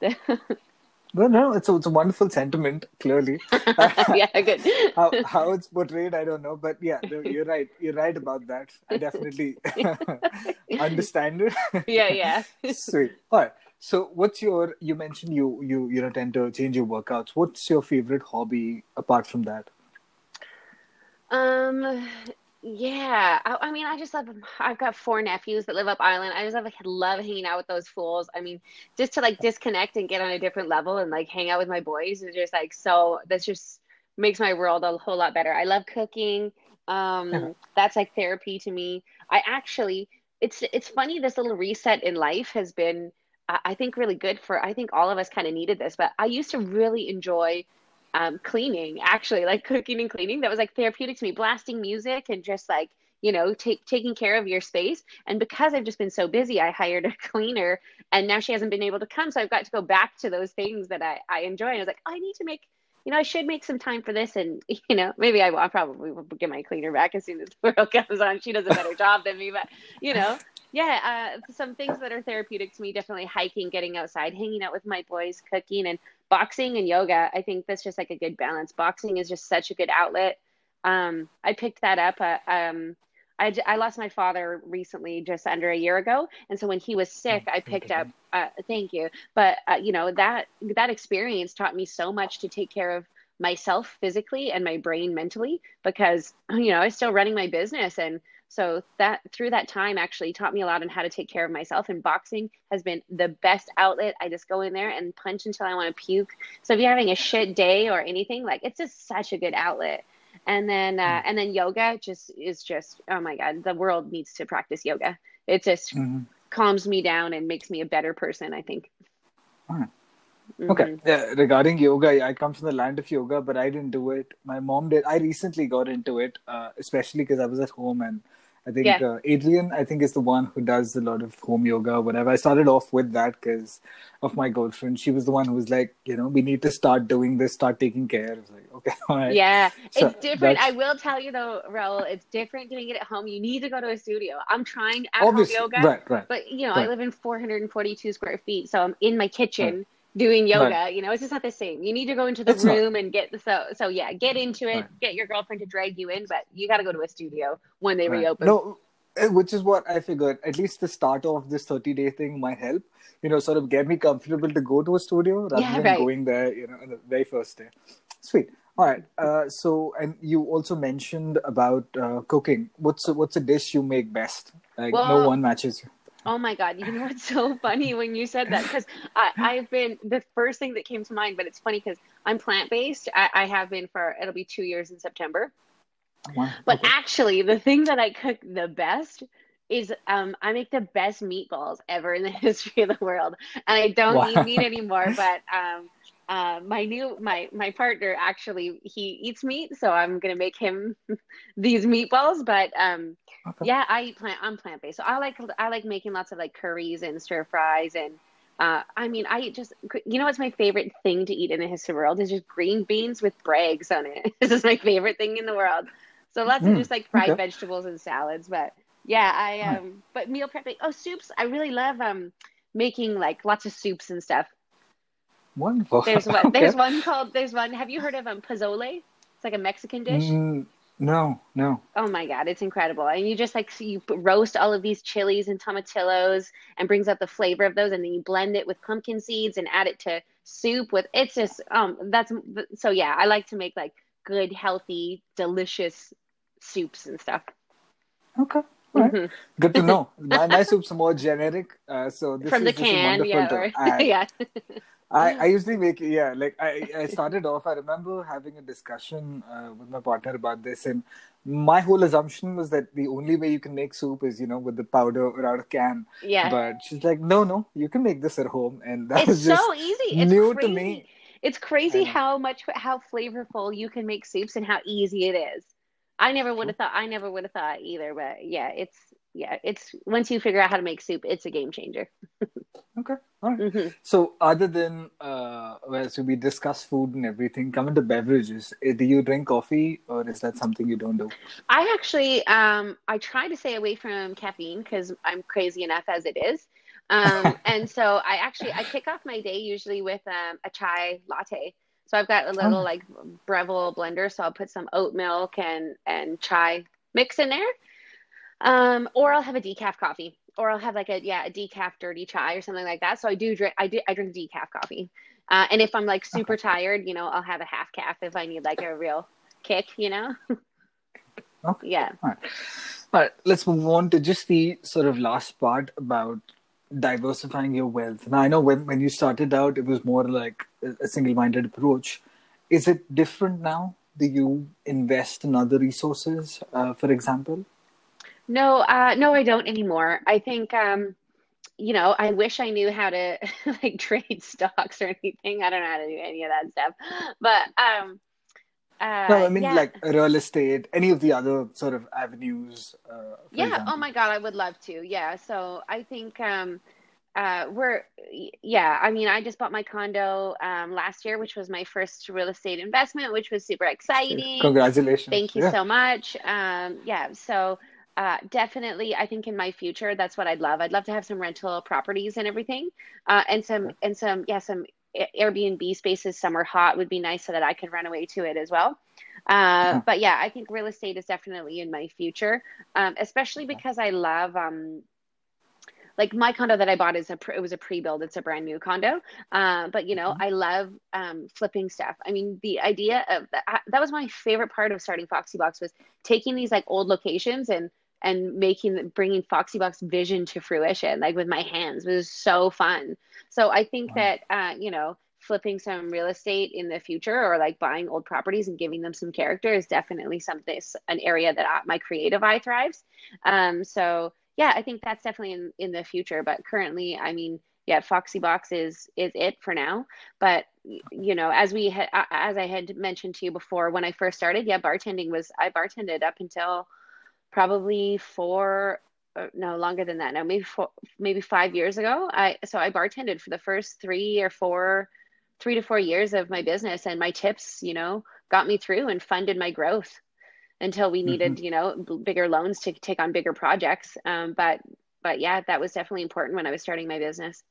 No, no, it's a, it's a wonderful sentiment. Clearly,
yeah, good.
how how it's portrayed, I don't know, but yeah, you're right. You're right about that. I definitely understand it.
Yeah, yeah.
Sweet. All right. So, what's your? You mentioned you you you know tend to change your workouts. What's your favorite hobby apart from that?
Um, yeah. I, I mean, I just love. I've got four nephews that live up island. I just love love hanging out with those fools. I mean, just to like disconnect and get on a different level and like hang out with my boys is just like so. That's just makes my world a whole lot better. I love cooking. Um,
Yeah.
that's like therapy to me. I actually, it's it's funny. This little reset in life has been, I I think, really good for. I think all of us kind of needed this. But I used to really enjoy um, cleaning, actually, like cooking and cleaning. That was like therapeutic to me. Blasting music and just like you know, take taking care of your space. And because I've just been so busy, I hired a cleaner, and now she hasn't been able to come. So I've got to go back to those things that I I enjoy. And I was like, I need to make you know, I should make some time for this. And, you know, maybe I will. I'll probably will get my cleaner back as soon as the world comes on. She does a better job than me, but, you know, yeah, uh, some things that are therapeutic to me definitely hiking, getting outside, hanging out with my boys, cooking, and boxing and yoga. I think that's just like a good balance. Boxing is just such a good outlet. Um, I picked that up. Uh, um, I, I lost my father recently, just under a year ago, and so when he was sick, I picked up. Uh, thank you, but uh, you know that that experience taught me so much to take care of myself physically and my brain mentally because you know I was still running my business, and so that through that time actually taught me a lot on how to take care of myself. And boxing has been the best outlet. I just go in there and punch until I want to puke. So if you're having a shit day or anything, like it's just such a good outlet and then uh, and then yoga just is just oh my god the world needs to practice yoga it just
Mhm.
calms me down and makes me a better person i think. Mhm.
Okay. Yeah, regarding yoga, I come from the land of yoga, but I didn't do it. My mom did. I recently got into it, uh, especially because I was at home and I think
Yeah.
uh, Adriene, I think, is the one who does a lot of home yoga, whatever. I started off with that because of my girlfriend. She was the one who was like, you know, we need to start doing this, start taking care. I was like, okay, all right.
yeah
So
it's different
that's-
i will tell you though Raul, it's different doing it at home you need to go to a studio i'm trying at
Obviously,
home yoga
right, right.
but you know i live in 442 square feet so i'm in my kitchen doing yoga you know it's just not the same you need to go into the
It's not.
room and get the so so yeah get into it
Right.
get your girlfriend to drag you in but you got to go to a studio when they
Right.
reopen
No, eh, which is what I figured. At least the start of this 30 day thing might help, you know, sort of get me comfortable to go to a studio rather
Yeah,
than
right.
going there, you know, on the very first day. Sweet. All right. Uh, so, and you also mentioned about uh, cooking. What's what's a dish you make best? Like no one matches you.
Oh my God, you know what's so funny when you said that? Because I've been the first thing that came to mind, but it's funny because I'm plant based. I, I have been for it'll be two years in September.
Wow.
But
Okay.
actually, the thing that I cook the best is um, I make the best meatballs ever in the history of the world, and I don't
Wow.
eat meat anymore. But um, uh, my new my my partner actually he eats meat, so I'm gonna make him these meatballs. But um,
Okay.
yeah, I eat plant. I'm plant based, so I like I like making lots of like curries and stir fries and. Uh, I mean, I just, you know, what's my favorite thing to eat in the history of the world is just green beans with Braggs on it. This is my favorite thing in the world. So lots of
Mm,
just like fried
okay.
vegetables and salads. But yeah, I
Right.
um, but meal prepping. Oh, soups. I really love um making like lots of soups and stuff.
Wonderful.
There's one.
okay.
There's one called. There's one. Have you heard of um pozole? It's like a Mexican dish.
Mm, no, no.
Oh my God, it's incredible. And you just like so you roast all of these chilies and tomatillos and brings out the flavor of those and then you blend it with pumpkin seeds and add it to soup with it's just um that's so yeah, I like to make like good, healthy, delicious soups and stuff.
Okay. Right.
Mhm.
Good to know. My, my soup's more generic, uh, so this
From
is
the
is
can,
wonderful
yeah, or
add.
yeah.
I, I usually make yeah like I, I started off I remember having a discussion uh, with my partner about this and my whole assumption was that the only way you can make soup is you know with the powder or out of can
Yeah.
but she's like no no you can make this at home and that
It's
was just
so easy. It's
new
crazy.
to me
It's crazy how much how flavorful you can make soups and how easy it is. I never would have thought I never would have thought either, but yeah, it's yeah, it's once you figure out how to make soup, it's a game changer.
okay all right
hmm
so other than uh well so we discuss food and everything coming to beverages eh, do you drink coffee or is that something you don't do
I actually um I try to stay away from caffeine because I'm crazy enough as it is. Um and so I actually I kick off my day usually with um a chai latte. So I've got a little
oh
like Breville blender, so I'll put some oat milk and and chai mix in there. Um, or I'll have a decaf coffee, or I'll have like a yeah a decaf dirty chai or something like that. So I do drink I do I drink decaf coffee. Uh, and if I'm like super tired, you know, I'll have a half caf if I need like a real kick, you know.
okay
Yeah.
all right All right, let's move on to just the sort of last part about diversifying your wealth. Now, I know when, when you started out, it was more like a, a single minded approach. Is it different now? Do you invest in other resources, uh, for example?
No, uh, no, I don't anymore. I think um, you know, I wish I knew how to like trade stocks or anything. I don't know how to do any of that stuff. But um,
No,
uh,
I mean
yeah,
like real estate, any of the other sort of avenues, uh,
Yeah, oh my God, I would love to. Yeah, so I think um uh we're yeah, I mean, I just bought my condo um last year, which was my first real estate investment, which was super exciting.
Congratulations.
Thank you
Yeah.
so much. Um yeah, so uh definitely I think in my future that's what I'd love. I'd love to have some rental properties and everything. Uh and some and some yeah, some Airbnb spaces summer hot would be nice so that I could run away to it as well. Uh, but yeah, I think real estate is definitely in my future, um, especially because I love um, like my condo that I bought is a pre- it was a pre-build. It's a brand new condo. Uh, but you know,
Mhm.
I love um, flipping stuff. I mean, the idea of that, that was my favorite part of starting Foxy Box was taking these like old locations and and making bringing Foxy Box vision to fruition, like with my hands. Was so fun. So I think
Wow.
that uh, you know, flipping some real estate in the future or like buying old properties and giving them some character is definitely something an area that I, my creative eye thrives. Um, so yeah, I think that's definitely in, in the future. But currently, I mean, yeah, Foxy Box is is it for now. But you know, as we had, as I had mentioned to you before, when I first started, yeah, bartending was I bartended up until probably four, uh, no longer than that. No, maybe four, maybe five years ago. I so I bartended for the first three or four, three to four years of my business, and my tips, you know, got me through and funded my growth until we
hmm
needed, you know, b- bigger loans to take on bigger projects. Um, but but yeah, that was definitely important when I was starting my business.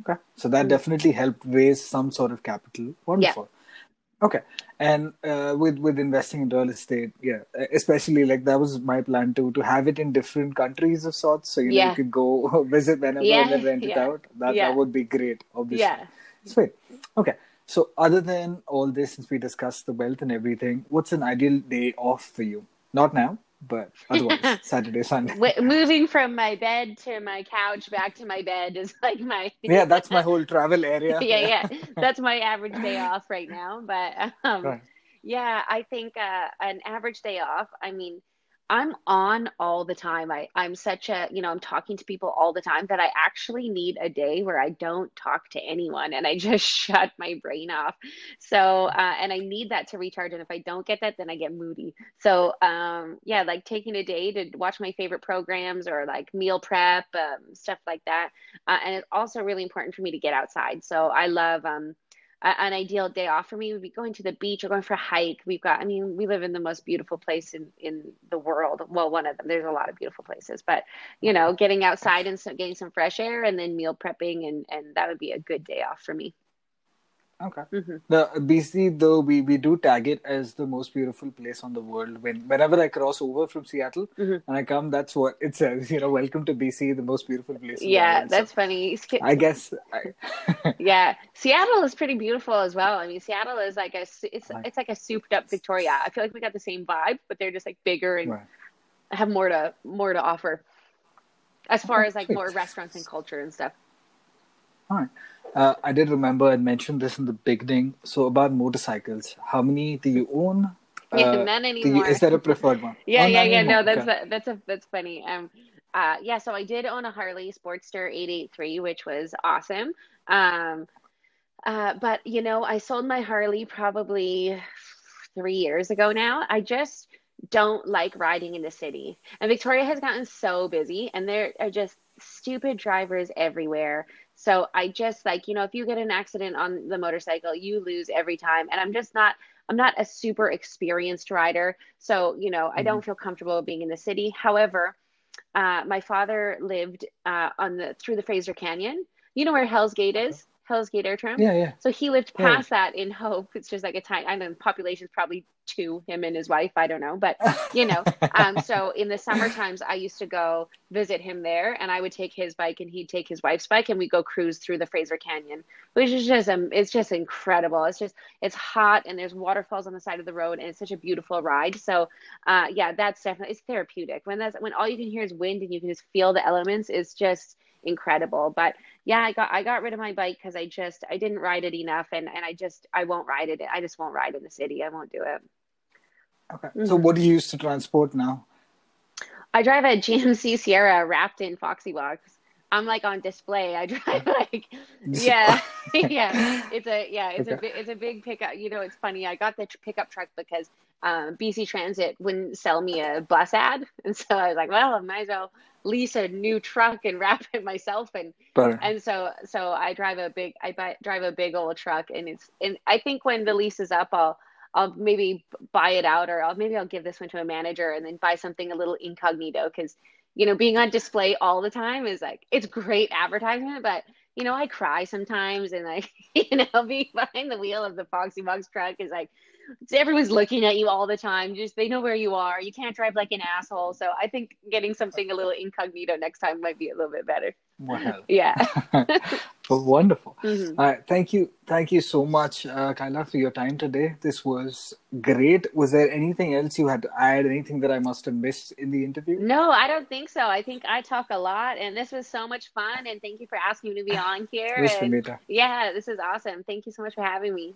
Okay. So that definitely helped raise some sort of capital.
Yeah.
Okay, and uh, with with investing in real estate, yeah, especially like that was my plan too to have it in different countries of sorts, so you know
Yeah.
you could go visit whenever
Yeah,
and then rent it out. That
yeah.
that would be great, obviously.
Yeah.
Sweet. Okay. So other than all this, since we discussed the wealth and everything, what's an ideal day off for you? Not now, but otherwise, Saturday, Sunday.
W- moving from my bed to my couch back to my bed is like my
Yeah, that's my whole travel area.
yeah yeah that's my average day off right now but um
Right.
yeah i think uh an average day off i mean i'm on all the time. I i'm such a you know i'm talking to people all the time that i actually need a day where i don't talk to anyone and i just shut my brain off. So uh and i need that to recharge. And if i don't get that then i get moody. So um yeah like taking a day to watch my favorite programs or like meal prep um, stuff like that. Uh, and it's also really important for me to get outside. So I love um, an ideal day off for me would be going to the beach or going for a hike. We've got, I mean, we live in the most beautiful place in in the world. Well, one of them. There's a lot of beautiful places, but you know, getting outside and getting some fresh air, and then meal prepping, and and that would be a good day off for me.
Okay.
hmm
The BC though we, we do tag it as the most beautiful place on the world. When whenever I cross over from Seattle
Mhm.
and I come, that's what it says. You know, welcome to BC, the most beautiful place. in the
Yeah,
world. So
that's funny. Sk-
I guess. I,
Yeah, Seattle is pretty beautiful as well. I mean, Seattle is like a it's
Right.
it's like a souped up Victoria. I feel like we got the same vibe, but they're just like bigger and
right.
have more to more to offer as far as like more restaurants and culture and stuff.
All right. Uh, I did remember I mentioned this in the beginning. So about motorcycles, how many do you own?
Yeah,
Uh,
none
do you,
anymore.
is there a preferred one?
Yeah,
Oh,
yeah, yeah.
anymore.
No, that's
Okay.
a, that's a that's funny. Um, uh, yeah. So I did own a Harley Sportster 883, which was awesome. Um, uh, but you know, I sold my Harley probably three years ago now. I just don't like riding in the city, and Victoria has gotten so busy, and there are just stupid drivers everywhere. So I just like, you know, if you get an accident on the motorcycle, you lose every time, and I'm just not. I'm not a super experienced rider, so you know I
Mhm.
don't feel comfortable being in the city. However, uh, my father lived uh, on the through the Fraser Canyon. You know where Hell's Gate is? Hell's Gate Air Tram.
Yeah, yeah.
So he lived
Yeah.
past that in Hope. It's just like a tiny. I know the population is probably two. Him and his wife. I don't know, but you know. Um, so in the summer times, I used to go visit him there, and I would take his bike, and he'd take his wife's bike, and we'd go cruise through the Fraser Canyon, which is just um, it's just incredible. It's just it's hot, and there's waterfalls on the side of the road, and it's such a beautiful ride. So, uh, yeah, that's definitely it's therapeutic when that's when all you can hear is wind, and you can just feel the elements. It's just incredible. But yeah, I got I got rid of my bike because I just I didn't ride it enough, and and I just I won't ride it. I just won't ride in the city. I won't do it.
Okay. Mm-hmm. So what do you use to transport now?
I drive a GMC Sierra wrapped in Foxy Box. I'm like on display. I drive like, yeah, yeah. It's a yeah. It's a
Okay.
bi- it's a big pickup. You know, it's funny. I got the tr- pickup truck because um, BC Transit wouldn't sell me a bus ad, and so I was like, well, I might as well lease a new truck and wrap it myself. And
But
and so so I drive a big I buy, drive a big old truck, and it's and I think when the lease is up, I'll I'll maybe buy it out, or I'll maybe I'll give this one to a manager, and then buy something a little incognito because you know being on display all the time is like it's great advertisement, but you know I cry sometimes, and like you know being behind the wheel of the Foxy Box truck is like everyone's looking at you all the time. Just they know where you are. You can't drive like an asshole. So I think getting something a little incognito next time might be a little bit better. Yeah.
wonderful.
Mhm.
All right, thank you, thank you so much, uh, Kyla, for your time today. This was great. Was there anything else you had to add? Anything that I must have missed in the interview?
No, I don't think so. I think I talk a lot, and this was so much fun. And thank you for asking me to be on here. And yeah, this is awesome. Thank you so much for having me.